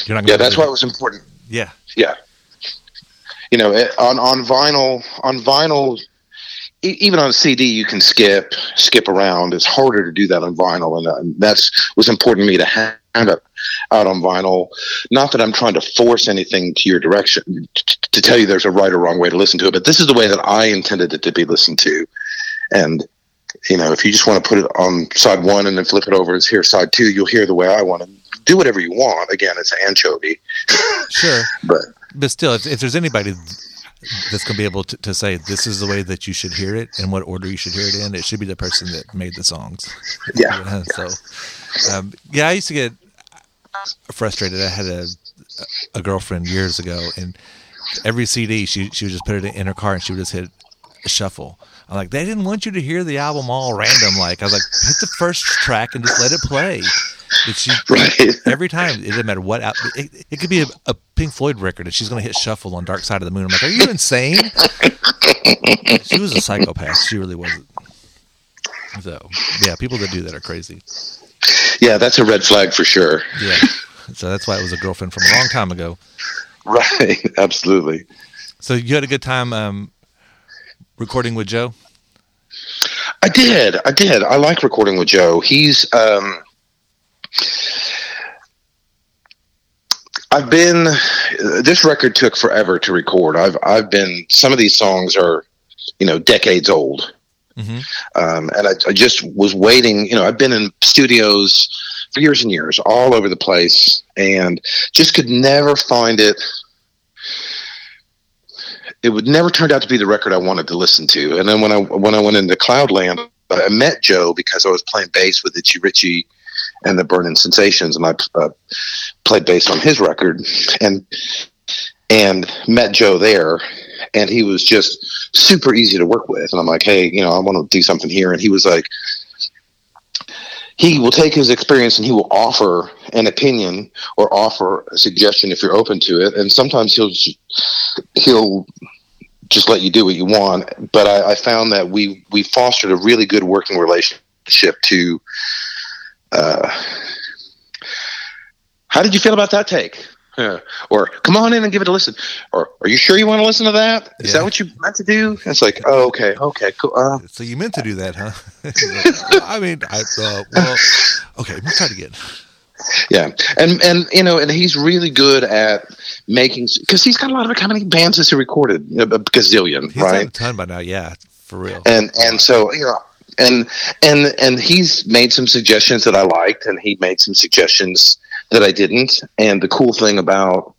You're not yeah, that's why it was important. Yeah. Yeah, you know, it, on on vinyl, on vinyl, even on CD, you can skip skip around. It's harder to do that on vinyl, and, uh, and that's was important to me to have it out on vinyl. Not that I'm trying to force anything to your direction t- to tell you there's a right or wrong way to listen to it, but this is the way that I intended it to be listened to, and. You know, if you just want to put it on side one and then flip it over as here side two, you'll hear the way I want to do whatever you want. Again, it's anchovy. Sure. But but still, if, if there's anybody that's going to be able to, to say this is the way that you should hear it and what order you should hear it in, it should be the person that made the songs. Yeah. You know, so, um, yeah, I used to get frustrated. I had a a girlfriend years ago, and every CD she she would just put it in her car and she would just hit shuffle. I'm like, they didn't want you to hear the album all random. Like, I was like, hit the first track and just let it play. But she, Right. every time, it doesn't matter what, al- it, it could be a, a Pink Floyd record and she's going to hit shuffle on Dark Side of the Moon. I'm like, are you insane? she was a psychopath. She really wasn't. So, yeah, people that do that are crazy. yeah, that's a red flag for sure. Yeah. So that's why it was a girlfriend from a long time ago. Right. Absolutely. So you had a good time um, recording with Joe? I did. I did. I like recording with Joe. He's um I've been this record took forever to record. I've I've been some of these songs are, you know, decades old. Um, and I, I just was waiting, you know, I've been in studios for years and years, all over the place, and just could never find it it would never turned out to be the record I wanted to listen to. And then when I when I went into Cloudland, I met Joe because I was playing bass with Itchy Richie and the Burning Sensations, and I uh, played bass on his record, and and met Joe there, and he was just super easy to work with. And I'm like, hey, you know, I want to do something here, and he was like. He will take his experience and he will offer an opinion or offer a suggestion if you're open to it. And sometimes he'll he'll just let you do what you want. But I, I found that we we fostered a really good working relationship. To uh, how did you feel about that take? Yeah. Or come on in and give it a listen. Or are you sure you want to listen to that? Is that what you meant to do? It's like, oh, okay, okay, cool. Uh, So you meant to do that, huh? I mean, I uh, well, okay, let's try it again. yeah, and and you know, and he's really good at making because he's got a lot of how many bands has he recorded? A gazillion, He's right? done a ton by now, yeah, for real. and and so you know and and and he's made some suggestions that I liked, and he made some suggestions that I didn't. And the cool thing about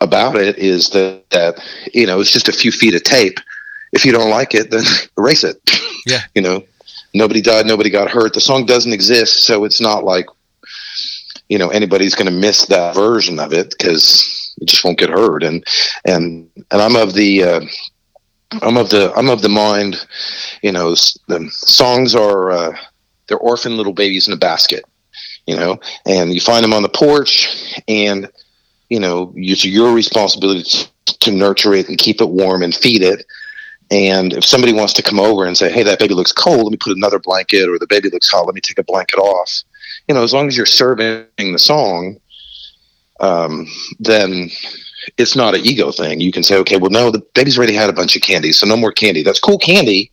about it is that that you know it's just a few feet of tape. If you don't like it, then erase it. Yeah. you know, nobody died, nobody got hurt. The song doesn't exist, so it's not like you know anybody's going to miss that version of it because it just won't get heard. And and and I'm of the uh, I'm of the I'm of the mind, you know, the songs are uh, they're orphan little babies in a basket, you know, and you find them on the porch, and you know it's your responsibility to, nurture it and keep it warm and feed it. And if somebody wants to come over and say, "Hey, that baby looks cold. Let me put another blanket," or "The baby looks hot. Let me take a blanket off," you know, as long as you're serving the song, um, then it's not an ego thing. You can say, okay, well, no, the baby's already had a bunch of candy, so no more candy. That's cool candy,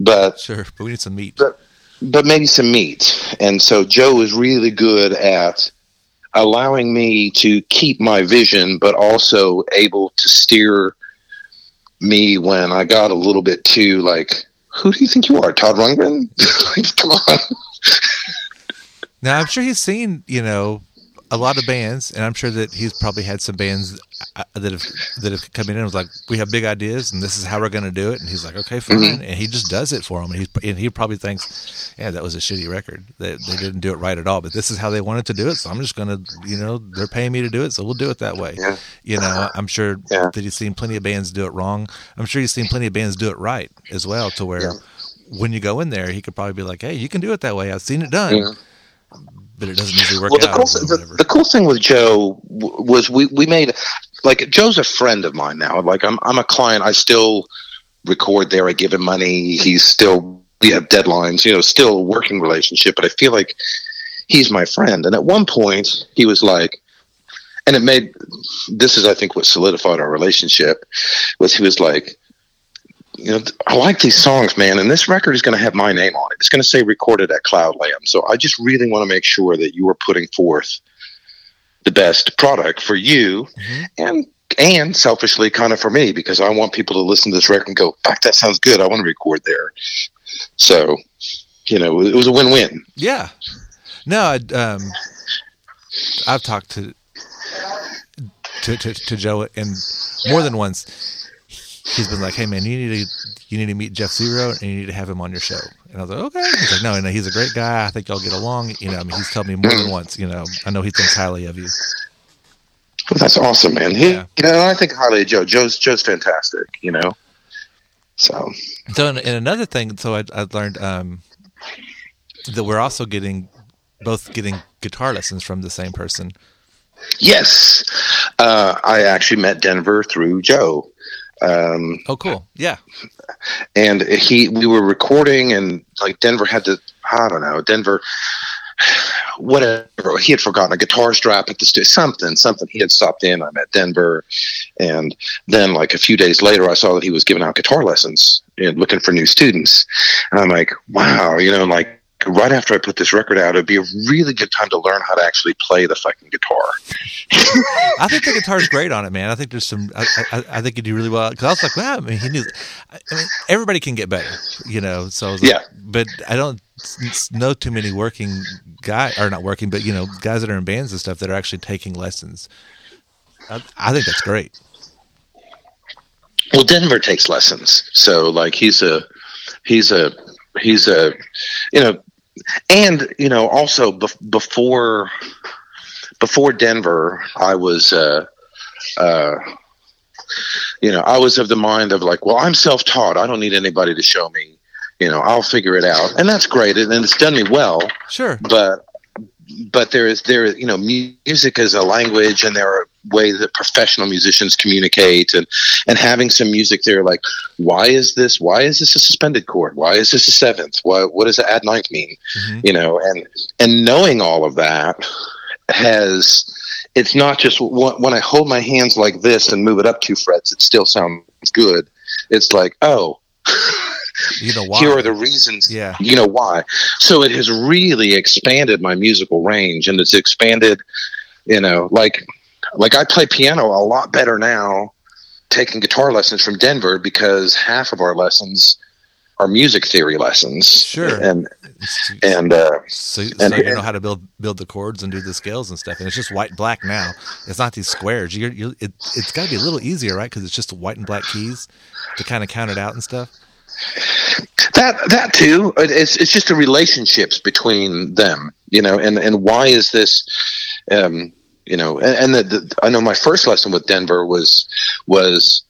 but Sure, but we need some meat. but, but maybe some meat. And so Joe is really good at allowing me to keep my vision, but also able to steer me when I got a little bit too like, who do you think you are, Todd Rundgren? Like, Come on. Now I'm sure he's seen, you know, a lot of bands, and I'm sure that he's probably had some bands uh, that have that have come in and was like, "We have big ideas, and this is how we're going to do it." And he's like, "Okay, fine," Mhm. and he just does it for them. And he and he probably thinks, "Yeah, that was a shitty record. They they didn't do it right at all, but this is how they wanted to do it, so I'm just going to, you know, they're paying me to do it, so we'll do it that way." Yeah. You know, I'm sure that he's seen plenty of bands do it wrong. I'm sure he's seen plenty of bands do it right as well, to where. Yeah. When you go in there, he could probably be like, "Hey, you can do it that way. I've seen it done." It doesn't usually work well, the out. cool, the, the cool thing with Joe w- was we, we made like Joe's a friend of mine now. Like I'm I'm a client. I still record there. I give him money. He's still we have deadlines. You know, still a working relationship. But I feel like he's my friend. And at one point, he was like, and it made this is I think what solidified our relationship was he was like. You know, I like these songs, man, and this record is going to have my name on it. It's going to say recorded at Cloudland. So I just really want to make sure that you are putting forth the best product for you and and selfishly kind of for me because I want people to listen to this record and go, fuck, that sounds good. I want to record there. So, you know, it was a win-win. Yeah. No, I, um, I've talked to, to to to Joe and more than once. He's been like, "Hey man, you need to you need to meet Jeff Zero and you need to have him on your show." And I was like, "Okay." He's like, "No, no, he's a great guy. I think y'all get along." You know, I mean, he's told me more than once. You know, I know he thinks highly of you. Well, that's awesome, man. He, You know, I think highly of Joe. Joe's Joe's fantastic. You know, so So, and, and another thing, so I, I learned um, that we're also getting both getting guitar lessons from the same person. yes, uh, I actually met Denver through Joe. Um, oh, cool. Yeah. and he we were recording and like denver had to i don't know denver whatever. He had forgotten a guitar strap at the stu- something something. He had stopped in. I met denver. And then like a few days later i saw that he was giving out guitar lessons and looking for new students. And i'm like wow you know like right after i put this record out it'd be a really good time to learn how to actually play the fucking guitar I think the guitar's great on it, man. I think there's some. I, I, I think you do really well because I was like, wow. I mean, he knew. I mean, everybody can get better, you know. So I was like, Yeah. but I don't know too many working guy or not working, but you know, guys that are in bands and stuff that are actually taking lessons. I, I think that's great. Well, Denver takes lessons, so like he's a he's a he's a you know, and you know also bef- before before Denver, I was uh, uh, you know I was of the mind of like, well, I'm self taught. I don't need anybody to show me. You know, I'll figure it out, and that's great, and it's done me well. Sure, but but there is there you know music is a language and there are ways that professional musicians communicate and and having some music there like why is this why is this a suspended chord why is this a seventh why what does the add ninth mean mm-hmm. you know and and knowing all of that has it's not just when when I hold my hands like this and move it up two frets, it still sounds good. It's like, oh, You know why? here are the reasons. Yeah. You know why. So it has really expanded my musical range and it's expanded, you know, like like I play piano a lot better now taking guitar lessons from Denver because half of our lessons are music theory lessons. Sure. And and uh So, so and- you know how to build build the chords and do the scales and stuff, and it's just white and black now. It's not these squares. You're, you're it, it's got to be a little easier, right? Because it's just the white and black keys to kind of count it out and stuff. that that too it- it's it's just the relationships between them you know and and why is this um you know and, and the, the i know my first lesson with denver was was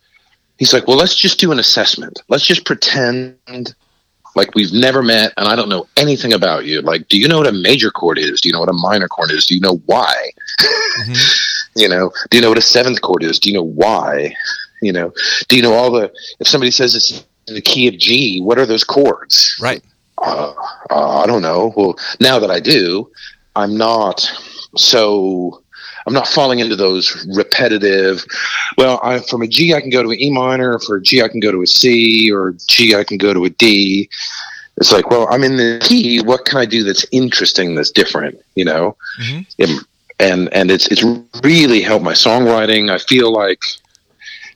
he's like well let's just do an assessment. Let's just pretend like we've never met and i don't know anything about you. Like do you know what a major chord is? Do you know what a minor chord is? Do you know why? You know do you know what a seventh chord is? Do you know why? You know do you know all the if somebody says it's in the key of g what are those chords? Right. uh, uh, i don't know. Well now that i do i'm not so i'm not falling into those repetitive well I, from a g i can go to an e minor for a g i can go to a c or g i can go to a d it's like well i'm in the key what can i do that's interesting that's different you know Mhm. Um, and and it's it's really helped my songwriting i feel like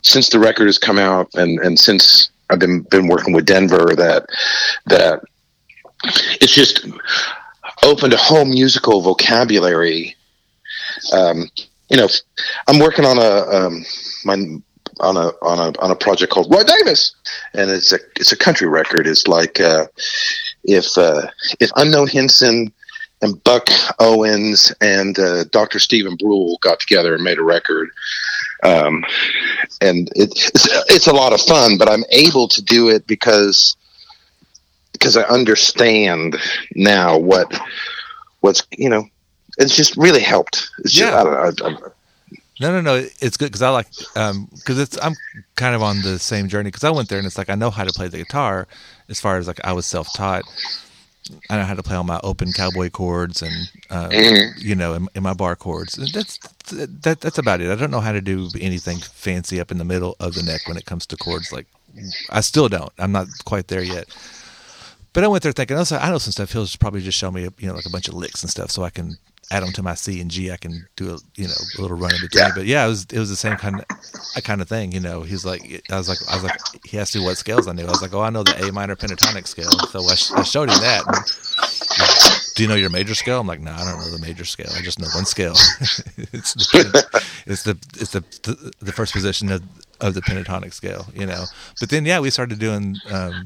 since the record has come out and and since I've been been working with Denver that that it's just opened a whole musical vocabulary. Um, you know, I'm working on a um, my on a on a on a project called Roy Davis, and it's a it's a country record. It's like uh, if uh, if Unknown Henson and Buck Owens and uh, Dr. Stephen Brule got together and made a record. Um, and it, it's, it's a lot of fun, but I'm able to do it because because I understand now what what's you know it's just really helped. It's just, Yeah. I don't know, I, I, No, no, no. It's good because I like because it's I'm kind of on the same journey because I went there and it's like I know how to play the guitar as far as like I was self taught. I know how to play all my open cowboy chords and uh, Mhm. you know in, in my bar chords. That's that, that's about it. I don't know how to do anything fancy up in the middle of the neck when it comes to chords. Like I still don't. I'm not quite there yet. But I went there thinking, also, I know some stuff. He'll just probably just show me, you know, like a bunch of licks and stuff, so I can add them to my C and G. I can do a, you know, a little run in between. Yeah. But yeah, it was it was the same kind of kind of thing. You know, he's like, I was like, I was like, he asked me what scales I knew. I was like, oh, I know the A minor pentatonic scale. So I, sh- I showed him that. And, do you know your major scale? I'm like, no, I don't know the major scale. I just know one scale. it's the, it's the it's the, the the first position of of the pentatonic scale. You know. But then yeah, we started doing. Um,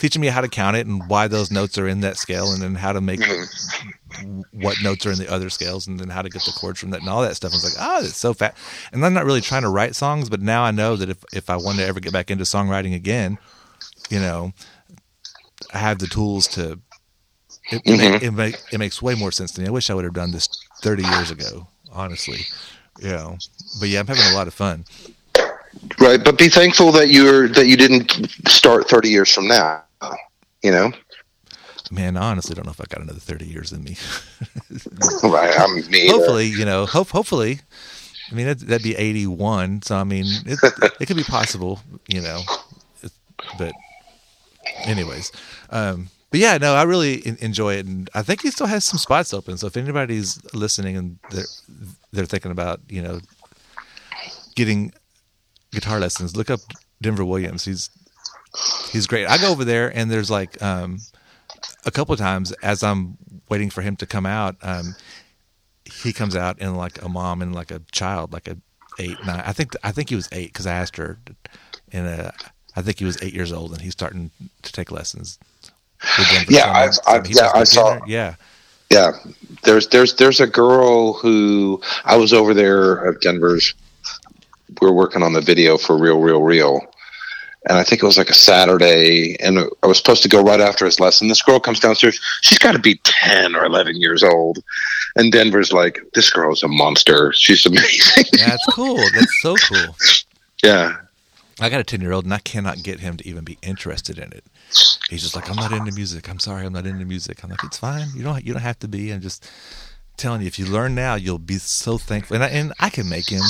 teaching me how to count it and why those notes are in that scale and then how to make mm-hmm. what notes are in the other scales and then how to get the chords from that and all that stuff. I was like, oh, it's so fat. And I'm not really trying to write songs, but now I know that if, if I want to ever get back into songwriting again, you know, I have the tools to, it, it, mm-hmm. it, make, it makes way more sense to me. I wish I would have done this 30 years ago, honestly, you know, but yeah, I'm having a lot of fun. Right, but be thankful that you're that you didn't start 30 years from now. You know, Man, I honestly don't know if I got another 30 years in me. right? I'm hopefully, you know, hope hopefully. I mean, that'd, that'd be eighty-one. So I mean, it it could be possible, you know. But, anyways, um, but yeah, no, I really en- enjoy it, and I think he still has some spots open. So if anybody's listening and they're they're thinking about, you know, getting guitar lessons, look up Denver Williams. He's he's great. I go over there, and there's like um, a couple of times as I'm waiting for him to come out. Um, he comes out in like a mom and like a child, like a eight, nine. I think I think he was eight because I asked her, and uh, I think he was eight years old, and he's starting to take lessons. Yeah, I've- I've- yeah, I saw-. Yeah, Yeah, there's there's there's a girl who I was over there at Denver's. We were working on the video for Real, Real, Real, and I think it was like a Saturday, and I was supposed to go right after his lesson. This girl comes downstairs. She's got to be ten or eleven years old, and Denver's like, "This girl's a monster. She's amazing." that's cool. That's so cool. yeah, I got a ten year old, and I cannot get him to even be interested in it. He's just like, I'm not into music. I'm sorry, I'm not into music. I'm like, it's fine. You don't you don't have to be. And just telling you, if you learn now, you'll be so thankful. And I, and I can make him,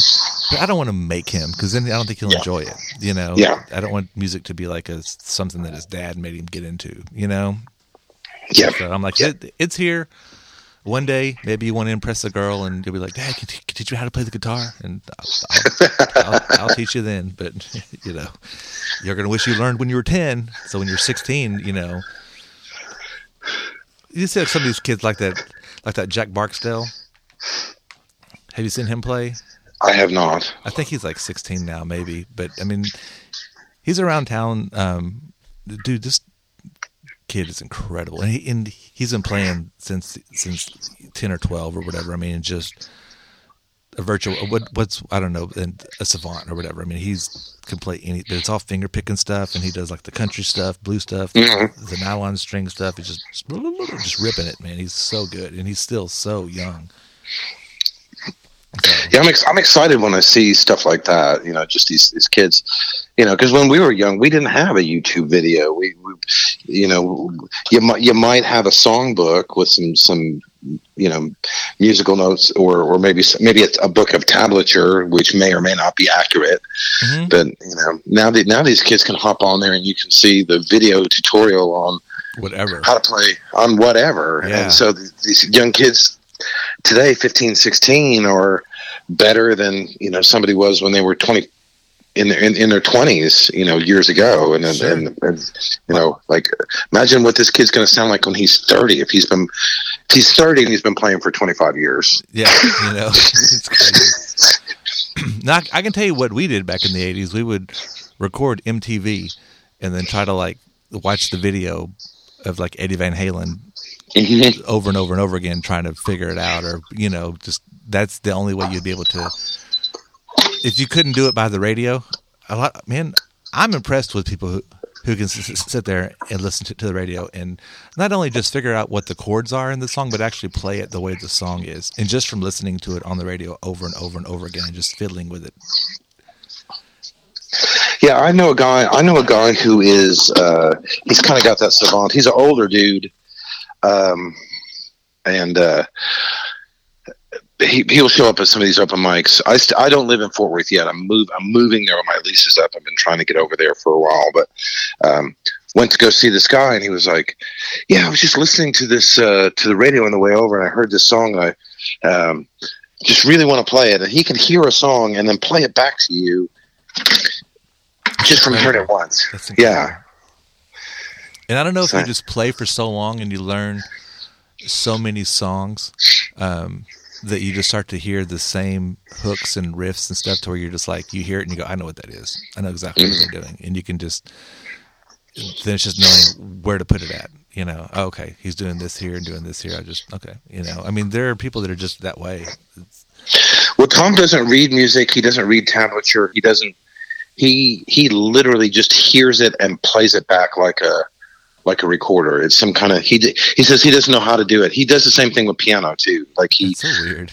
but I don't want to make him because then I don't think he'll Yeah. enjoy it. You know, Yeah. I don't want music to be like a something that his dad made him get into. You know, Yeah. so I'm like, it, it's here. One day, maybe you want to impress a girl, and you'll be like, "Dad, can, can teach me how to play the guitar?" And I'll, I'll, I'll, I'll teach you then. But you know, you're gonna wish you learned when you were ten. So when you're 16, you know, you see like some of these kids like that, like that Jack Barksdale. Have you seen him play? I have not. I think he's like 16 now, maybe. But I mean, he's around town. Um, dude, this kid is incredible, and, he, and he's been playing since since 10 or 12 or whatever. I mean, just a virtual. What what's I don't know, a savant or whatever. I mean, he's can play any, it's all finger picking stuff, and he does like the country stuff, blue stuff, Mhm. the nylon string stuff. He's just just ripping it, man. He's so good, and he's still so young. Yeah, I'm, ex- I'm excited when I see stuff like that. You know, just these these kids. You know, because when we were young, we didn't have a YouTube video. We, we you know, you might you might have a songbook with some some you know musical notes, or or maybe maybe it's a book of tablature, which may or may not be accurate. Mm-hmm. But you know, now that now these kids can hop on there and you can see the video tutorial on Whatever. how to play on whatever. Yeah. And so th- these young kids today, 15, 16, are better than, you know, somebody was when they were 20 in their, in, in their 20s, you know, years ago. And, and, and, and, you know, like imagine what this kid's going to sound like when he's 30, if he's been, if he's 30 and he's been playing for 25 years. Yeah, you know, it's crazy. now, I- I can tell you what we did back in the '80s. We would record MTV and then try to like watch the video of like Eddie Van Halen over and over and over again, trying to figure it out, or you know, just that's the only way you'd be able to. If you couldn't do it by the radio, a lot, man, I'm impressed with people who who can sit there and listen to, to the radio and not only just figure out what the chords are in the song, but actually play it the way the song is, and just from listening to it on the radio over and over and over again, and just fiddling with it. Yeah, I know a guy. I know a guy who is. Uh, he's kind of got that savant. He's an older dude, um, and uh, he he'll show up at some of these open mics. I st- I don't live in Fort Worth yet. I'm move. I'm moving there when my lease is up. I've been trying to get over there for a while, but um, went to go see this guy, and he was like, "Yeah, I was just listening to this uh, to the radio on the way over, and I heard this song. I um, just really want to play it." And he can hear a song and then play it back to you just from hearing it once. Yeah. And I don't know if you just play for so long and you learn so many songs um, that you just start to hear the same hooks and riffs and stuff to where you're just like, you hear it and you go, I know what that is. I know exactly what they're doing. And you can just, then it's just knowing where to put it at. You know, oh, okay, he's doing this here and doing this here. I just, okay. You know, I mean, there are people that are just that way. Well, Tom doesn't read music. He doesn't read tablature. He doesn't. He he literally just hears it and plays it back like a like a recorder. It's some kind of he. He says he doesn't know how to do it. He does the same thing with piano too. Like he so weird.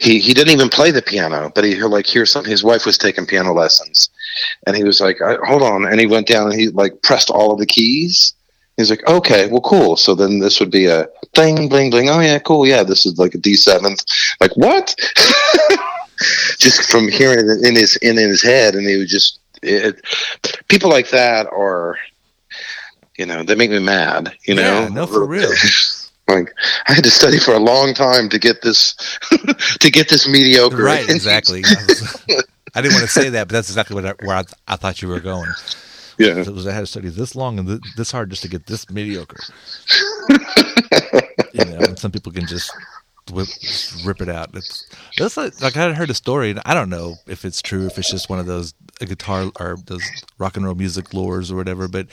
he he didn't even play the piano, but he like hear something. His wife was taking piano lessons, and he was like, I, "Hold on," and he went down and he like pressed all of the keys. He's like, "Okay, well, cool. So then this would be a bling, bling, bling. Oh yeah, cool. Yeah, this is like a D seventh. Like what? just from hearing it in his in his head, and he would just it, people like that are, you know, they make me mad. You know, no, for real. like I had to study for a long time to get this to get this mediocre. Right, exactly. I, was- I didn't want to say that, but that's exactly what I, where I, I thought you were going. Yeah. It was I had to study this long and th- this hard just to get this mediocre. you know, and some people can just whip, rip it out. It's that's like, like I had heard a story. and I don't know if it's true, if it's just one of those guitar or those rock and roll music lures or whatever. But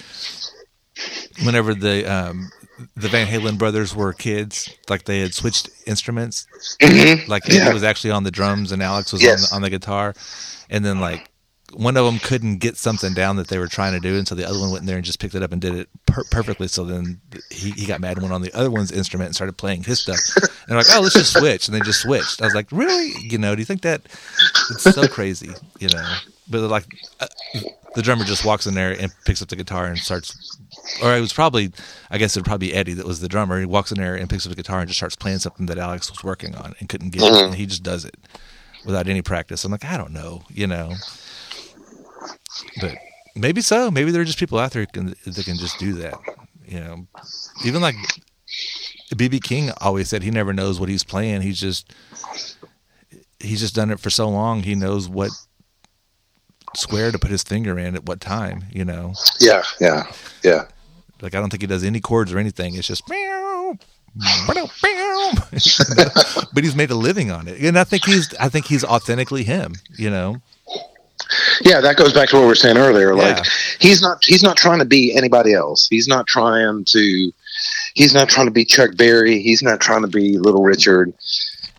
whenever the um, the Van Halen brothers were kids, like they had switched instruments. Mhm. Like Yeah. was actually on the drums and Alex was Yes. on, the, on the guitar, and then like one of them couldn't get something down that they were trying to do, and so the other one went in there and just picked it up and did it per- perfectly. So then he, he got mad and went on the other one's instrument and started playing his stuff. And like, "Oh, let's just switch," and they just switched. I was like, "Really? You know? Do you think that it's so crazy? You know?" But like, uh, the drummer just walks in there and picks up the guitar and starts. Or it was probably, I guess it'd probably be Eddie that was the drummer. He walks in there and picks up the guitar and just starts playing something that Alex was working on and couldn't get. Mhm. And he just does it without any practice. I'm like, I don't know, you know. But maybe so. Maybe there are just people out there can that can just do that. You know, even like BB King always said, he never knows what he's playing. He's just he's just done it for so long. He knows what square to put his finger in at what time. You know. Yeah, yeah, yeah. Like I don't think he does any chords or anything. It's just. meow, but he's made a living on it, and I think he's I think he's authentically him. You know. Yeah, that goes back to what we were saying earlier. Like Yeah. he's not he's not trying to be anybody else. He's not trying to he's not trying to be Chuck Berry. He's not trying to be Little Richard.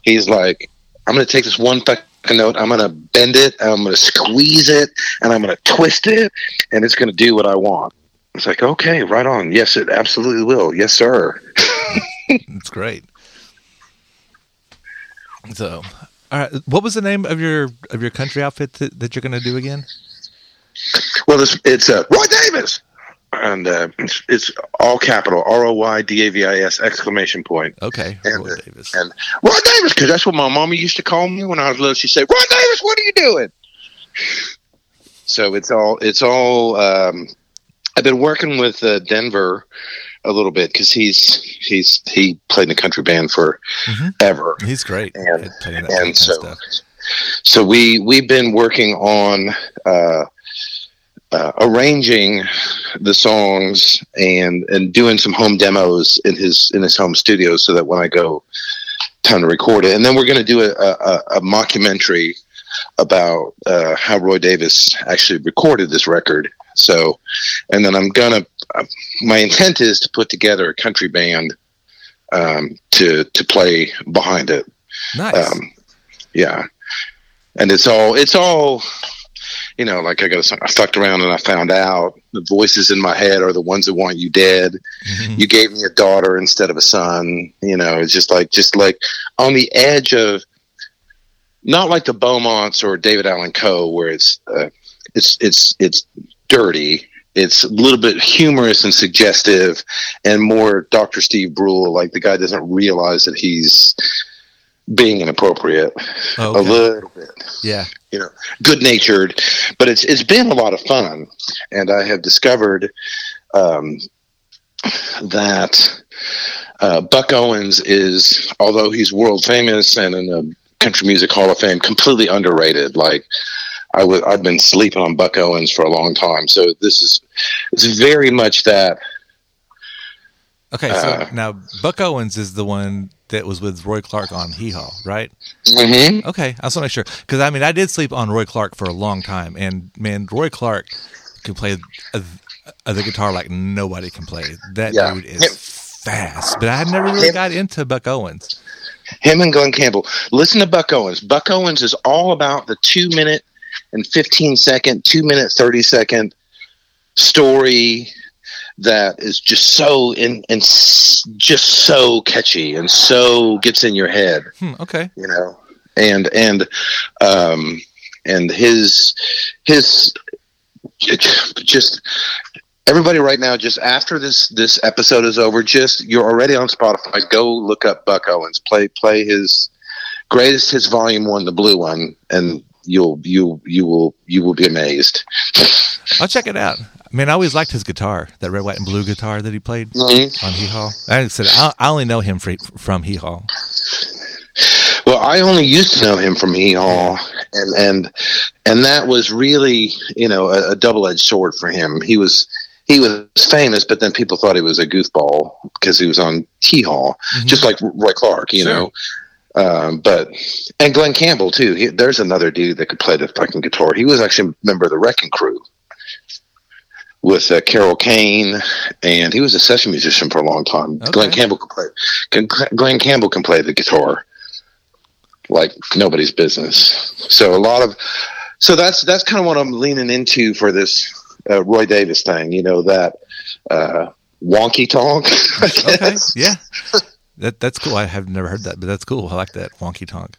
He's like, I'm gonna take this one fucking note, I'm gonna bend it, I'm gonna squeeze it, and I'm gonna twist it, and it's gonna do what I want. It's like, okay, right on. Yes, it absolutely will. Yes, sir. It's great. So, all right, what was the name of your of your country outfit that, that you're going to do again? Well, it's it's uh, Roy Davis, and uh, it's, it's all capital R O Y D A V I S exclamation point. Okay, and, Roy Davis. And Roy Davis, because that's what my mama used to call me when I was little. She said, "Roy Davis, what are you doing?" So it's all it's all. Um, I've been working with uh, Denver a little bit because he's he's he played in a country band for ever. He's great. And, at playing that kind and so so we we've been working on uh, uh, arranging the songs and and doing some home demos in his in his home studio so that when I go time to record it. And then we're going to do a, a, a mockumentary about uh, how Roy Davis actually recorded this record. So and then I'm gonna uh, my intent is to put together a country band um, to to play behind it. Nice. um, yeah, and it's all it's all you know. Like I got I fucked around and I found out the voices in my head are the ones that want you dead. You gave me a daughter instead of a son. You know, it's just like just like on the edge of not like the Beaumonts or David Allan Coe, where it's uh, it's it's it's dirty. It's a little bit humorous and suggestive, and more Dr. Steve Brule. Like the guy doesn't realize that he's being inappropriate. Oh, a little bit. Yeah. you know good natured but it's it's been a lot of fun. And i have discovered um, that uh, buck owens is although he's world famous and in the country music hall of fame completely underrated. Like I w- I've been sleeping on Buck Owens for a long time, so this is it's very much that. Okay, so Uh, now Buck Owens is the one that was with Roy Clark on Hee Haw, right? Mhm. Okay, I just want to make sure because I mean I did sleep on Roy Clark for a long time, and man, Roy Clark can play a, a, the guitar like nobody can play. That Yeah. dude is fast, but I had never really got into Buck Owens. him and Glen Campbell. Listen to Buck Owens. Buck Owens is all about the two minute and 15 second, two minute, 30 second story that is just so in and just so catchy and so gets in your head, Hmm, okay, you know, and, and, um, and his, his, just everybody right now just after this this episode is over just you're already on spotify. Go look up buck owens. Play play his greatest his volume one the blue one and you'll you you will you will be amazed. I'll check it out. I mean, I always liked his guitar, that red, white, and blue guitar that he played Mhm. on Hee Haw. I said I, only know him from Hee Haw. well i only used to know him from hee haw and and and that was really you know a, a double-edged sword for him he was he was famous but then people thought he was a goofball because he was on hee haw just like roy clark you Sure. know um, but and Glen Campbell too. He, there's another dude that could play the fucking guitar. He was actually a member of the Wrecking Crew with uh, Carol Kaye, and he was a session musician for a long time. Glen Campbell can play. Can, Glen Campbell can play the guitar like nobody's business. So a lot of so that's that's kind of what I'm leaning into for this uh, Roy Davis thing. You know that uh, wonky tonk. Okay, yeah, that that's cool. I have never heard that, but that's cool. I like that wonky tonk.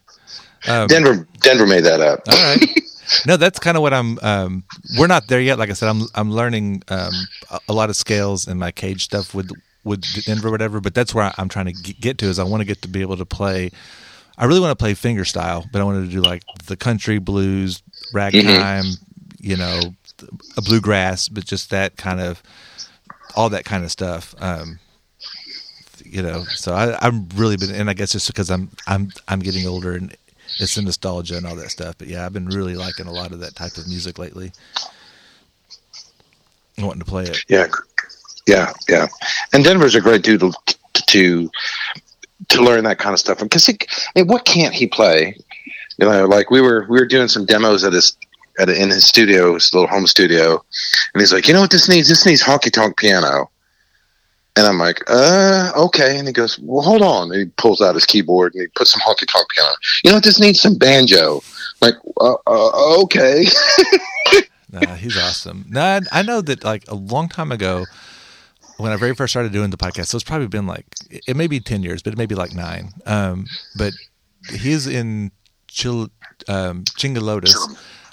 Um, Denver Denver made that up. All right. no, that's kind of what I'm. Um, we're not there yet. Like I said, I'm I'm learning um, a, a lot of scales in my CAGED stuff with with Denver, or whatever. But that's where I, I'm trying to get to. Is I want to get to be able to play. I really want to play finger style, but I wanted to do like the country blues, ragtime, you know, a bluegrass, but just that kind of all that kind of stuff. Um, you know, so I, I'm really been, and I guess just because I'm I'm I'm getting older and it's the nostalgia and all that stuff. But yeah, I've been really liking a lot of that type of music lately. I'm Wanting to play it. Yeah, yeah, yeah. And Denver's a great dude to to, to learn that kind of stuff. Because what can't he play? You know, like we were we were doing some demos at his at in his studio, his little home studio, and he's like, you know what this needs? This needs honky tonk piano. And I'm like, uh, okay. And he goes, well, hold on. And he pulls out his keyboard and he puts some honky tonk piano. You know what? This needs some banjo. I'm like, uh, uh, okay. nah, he's awesome. Nah, I know that like a long time ago, when I very first started doing the podcast, so it's probably been like it may be ten years, but it may be like nine. Um, but he's in Chil, um, Chingalotus.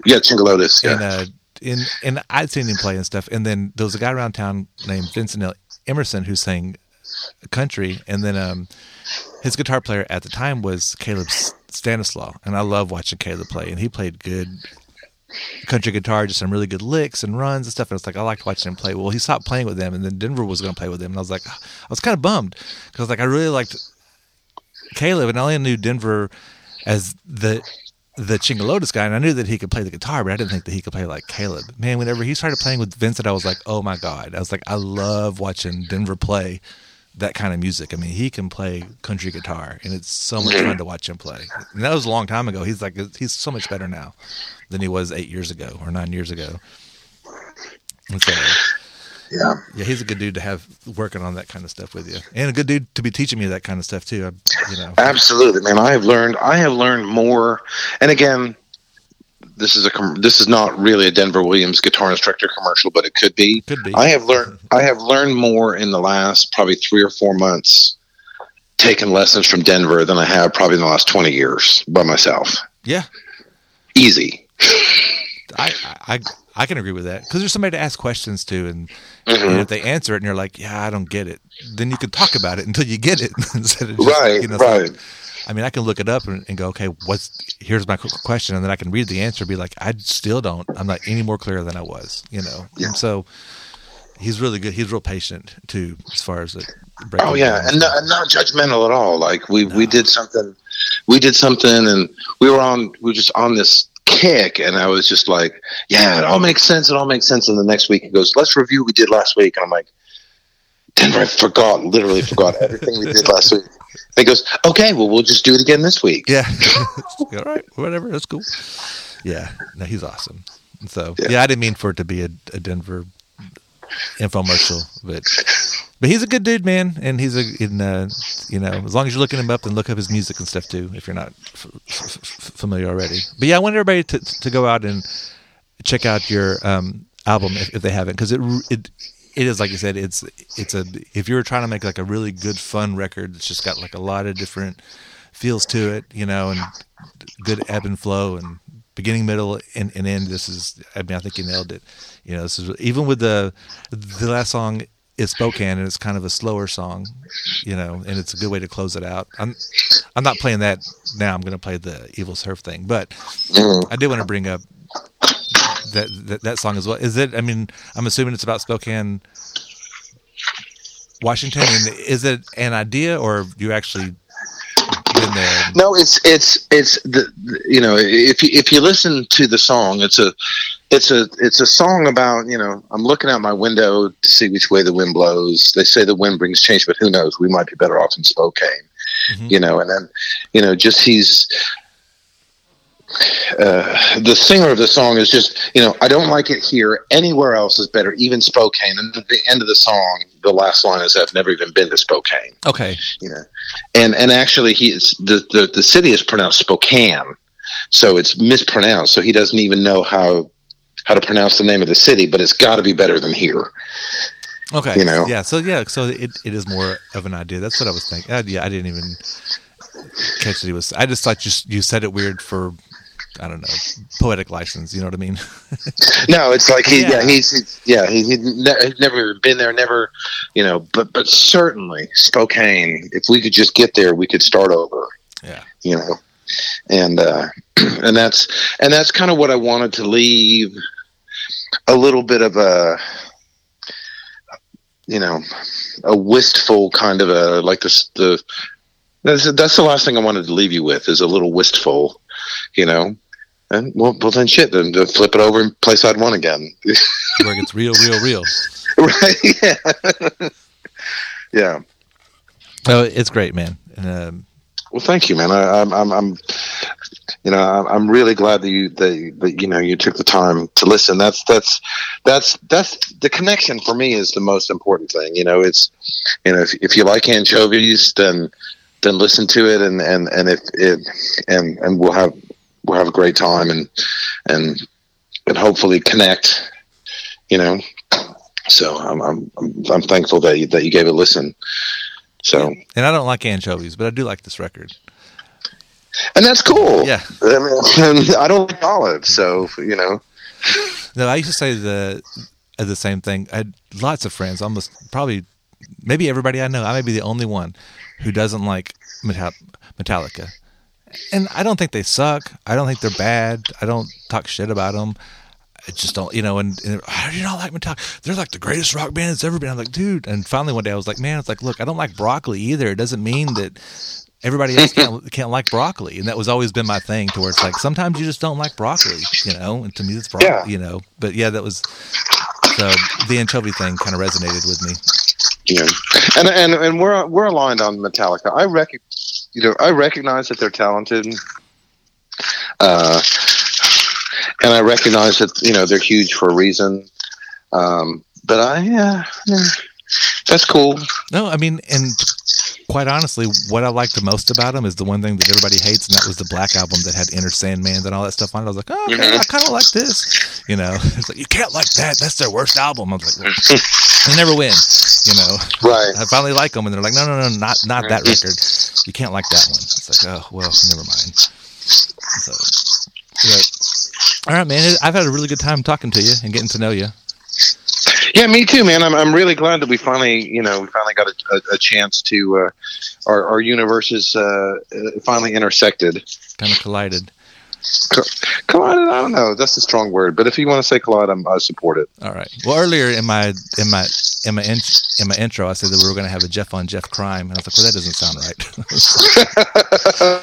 Yeah, Chingalotus. Yeah. And, uh, in, and I'd seen him play and stuff. And then there was a guy around town named Vincent Emerson who sang country, and then um, his guitar player at the time was Caleb Stanislaw, and I love watching Caleb play, and he played good country guitar, just some really good licks and runs and stuff. And it's like I liked watching him play. Well, he stopped playing with them, and then Denver was going to play with them, and I was like, I was kind of bummed because like I really liked Caleb, and I only knew Denver as the the Chingalotus guy, and I knew that he could play the guitar, but I didn't think that he could play like Caleb. Man, whenever he started playing with Vincent, I was like, oh my god! I was like, I love watching Denver play that kind of music. I mean, he can play country guitar, and it's so much fun to watch him play. And that was a long time ago. He's like, he's so much better now than he was eight years ago or nine years ago. And so, yeah, yeah, he's a good dude to have working on that kind of stuff with you, and a good dude to be teaching me that kind of stuff too. I, you know, absolutely, man. I have learned, I have learned more. And again, this is a this is not really a Denver Williams guitar instructor commercial, but it could be. Could be. I have learned, I have learned more in the last probably three or four months, taking lessons from Denver than I have probably in the last twenty years by myself. Yeah, easy. I, I I can agree with that because there's somebody to ask questions to, and, mm-hmm. and, if they answer it and you're like, "Yeah, I don't get it," then you can talk about it until you get it instead of just, right, you know, right. Like, I mean, I can look it up and, and, go, "Okay, what's here's my question," and then I can read the answer, and be like, "I still don't. I'm not any more clear than I was," you know. Yeah. And so he's really good. He's real patient too, as far as it. Oh yeah, and not, not, judgmental at all. Like we no. we did something, we did something, and we were on we were just on this kick and I was just like, yeah, it all makes sense. It all makes sense. And the next week he goes, let's review what we did last week. And I'm like, Denver, I forgot, literally forgot everything we did last week. And he goes, okay, well, we'll just do it again this week. Yeah. all right. Whatever. That's cool. Yeah. No, he's awesome. So, yeah, yeah I didn't mean for it to be a, a Denver infomercial, but but he's a good dude, man, and he's a in, uh, you know as long as you're looking him up and look up his music and stuff too, if you're not f- f- familiar already. But yeah, I want everybody to to go out and check out your um, album if, if, they haven't, because it it it is like you said, it's it's a if you're trying to make like a really good fun record, it's just got like a lot of different feels to it, you know, and good ebb and flow and beginning, middle, and, and end. This is, I mean, I think you nailed it. You know, this is even with the the last song is Spokane, and it's kind of a slower song, you know, and it's a good way to close it out. I'm I'm not playing that now. I'm going to play the Evil Surf thing, but I did want to bring up that, that that song as well. Is it? I mean, I'm assuming it's about Spokane, Washington. And is it an idea, or you actually been there? No, it's it's it's the you know if you if you listen to the song, it's a it's a it's a song about you know I'm looking out my window to see which way the wind blows. They say the wind brings change, but who knows? We might be better off in Spokane. Mm-hmm. You know, and then you know just he's uh, the singer of the song is just, you know, I don't like it here. Anywhere else is better, even Spokane. And at the end of the song, the last line is, "I've never even been to Spokane." Okay, you know, and and actually, he is the the, the city is pronounced Spokane, so it's mispronounced. So he doesn't even know how how to pronounce the name of the city, but it's got to be better than here. Okay, you know, yeah. So yeah, so it, it is more of an idea. That's what I was thinking. Uh, yeah, I didn't even catch that he was. I just thought you you said it weird for I don't know poetic license. You know what I mean? No, it's like he, yeah, Yeah. he's, he's yeah, he, he'd, ne- he'd never been there, never, you know, but but certainly Spokane. If we could just get there, we could start over. Yeah. you know, and uh, and that's and that's kind of what I wanted to leave a little bit of a, you know, a wistful kind of a like this the. That's, that's the last thing I wanted to leave you with is a little wistful, you know, and well, well then shit, then to flip it over and play side one again. Where it gets real, real, real. right? Yeah. yeah. Oh, it's great, man. Um, Well, thank you, man. I, I'm, I'm, I'm, you know, I'm, I'm really glad that you, that, that, you know, you took the time to listen. That's, that's, that's, that's the connection for me is the most important thing. You know, it's, you know, if, if you like anchovies, then, then listen to it, and, and, and if it, and, and we'll have, we'll have a great time, and, and, and hopefully connect. You know, so I'm, I'm, I'm, thankful that you, that you gave it a listen. So. and I don't like anchovies, but I do like this record. and that's cool. Yeah. I, mean, I don't like olives, so you know. No, I used to say the uh, the same thing. I had lots of friends, almost probably maybe everybody I know. I may be the only one who doesn't like Metallica, and I don't think they suck. I don't think they're bad. I don't talk shit about them. I just don't, you know. And, and how do you not like Metallica? They're like the greatest rock band that's ever been. I'm like, dude. And finally one day I was like, man, it's like, look, I don't like broccoli either. It doesn't mean that everybody else can't can't like broccoli, and that was always been my thing. To where it's like sometimes you just don't like broccoli, you know. And to me, it's broccoli, Yeah. you know. But yeah, that was so the anchovy thing kind of resonated with me. Yeah. and and and we're we're aligned on Metallica. I rec, you know, I recognize that they're talented. Uh, and I recognize that you know they're huge for a reason. Um, but I, yeah, yeah, that's cool. No, I mean, and quite honestly, what I liked the most about them is the one thing that everybody hates, and that was the Black album that had Enter Sandman and all that stuff on it. I was like, oh, okay, Mhm. I kind of like this. You know, it's like you can't like that. That's their worst album. I was like, well, they never win. You know, Right. I finally like them, and they're like, no, no, no, not not that record. You can't like that one. It's like, oh well, never mind. So, yeah. All right, man. I've had a really good time talking to you and getting to know you. Yeah, me too, man. I'm I'm really glad that we finally, you know, we finally got a, a, a chance to uh, our our universes uh, uh, finally intersected. Kind of collided. Co- collided. I don't know. That's a strong word, but if you want to say collide, I'm, I support it. All right. Well, earlier in my in my in my in, in my intro, I said that we were going to have a Jeff on Jeff crime, and I was like, well, that doesn't sound right.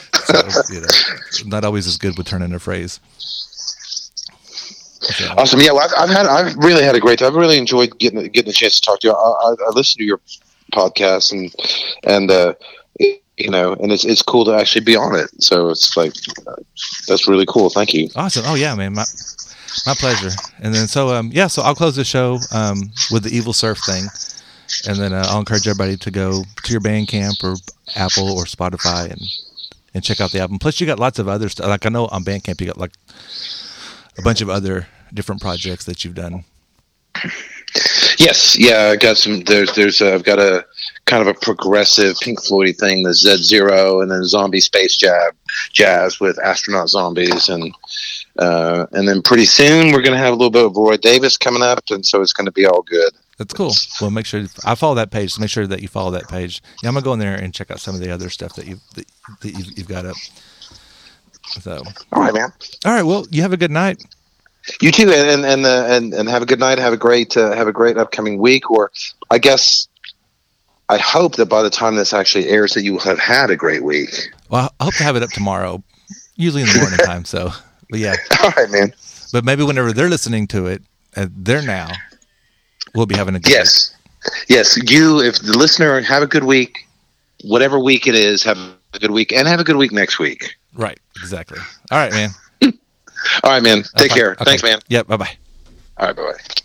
so, you know, not always as good with turning a phrase. So, Awesome. Yeah, well, I've, I've had, I've really had a great time. I've really enjoyed getting getting a chance to talk to you. I, I, I listen to your podcast and and uh, you know, and it's it's cool to actually be on it. So it's like uh, that's really cool. Thank you. awesome. Oh yeah, man. My my pleasure. And then so um yeah, so I'll close the show um with the evil surf thing. And then uh, I'll encourage everybody to go to your Bandcamp or Apple or Spotify and and check out the album. Plus, you got lots of other stuff. Like I know on Bandcamp, you got like a bunch of other different projects that you've done. Yes, yeah, I got some. There's there's I've got a kind of a progressive Pink Floyd thing, the Z Zero, and then Zombie Space Jab Jazz with astronaut zombies, and uh, and then pretty soon we're gonna have a little bit of Roy Davis coming up, and so it's gonna be all good. That's cool. Well, make sure I follow that page. So make sure that you follow that page. Yeah, I'm gonna go in there and check out some of the other stuff that you've that, that you've, you've got up. So, All right, man. all right. Well, you have a good night. You too, and and uh, and and have a good night. Have a great uh, have a great upcoming week, or I guess I hope that by the time this actually airs, that you will have had a great week. Well, I hope to have it up tomorrow, usually in the morning time. So, but yeah. All right, man. But maybe whenever they're listening to it, uh, they're now, we'll be having a good. Yes, yes. You, if the listener, have a good week. Whatever week it is, have a good week, and have a good week next week. Right. Exactly. All right, man. All right, man. Take Okay. care. Okay. Thanks, man. Yep. Bye bye. All right, bye bye.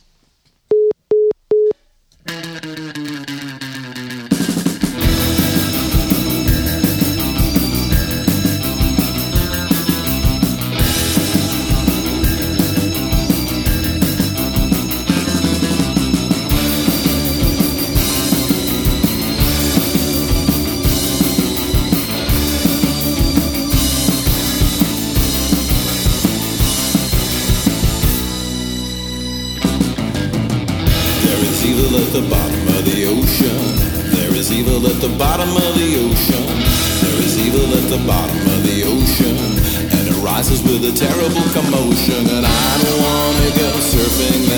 the bottom of the ocean. There is evil at the bottom of the ocean, and it rises with a terrible commotion. And I don't wanna go surfing.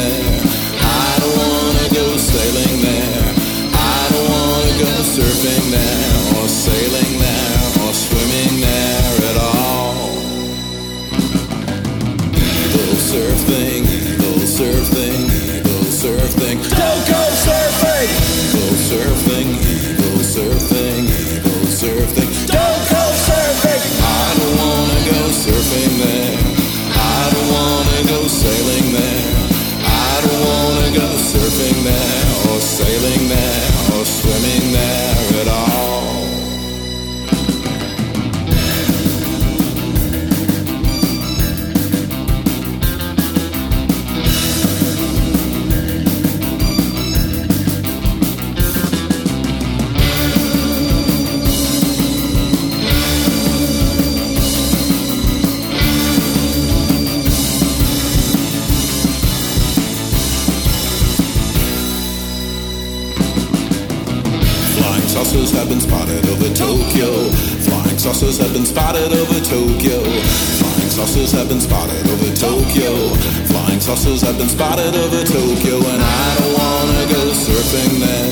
I've been spotted over Tokyo and I don't wanna go surfing there.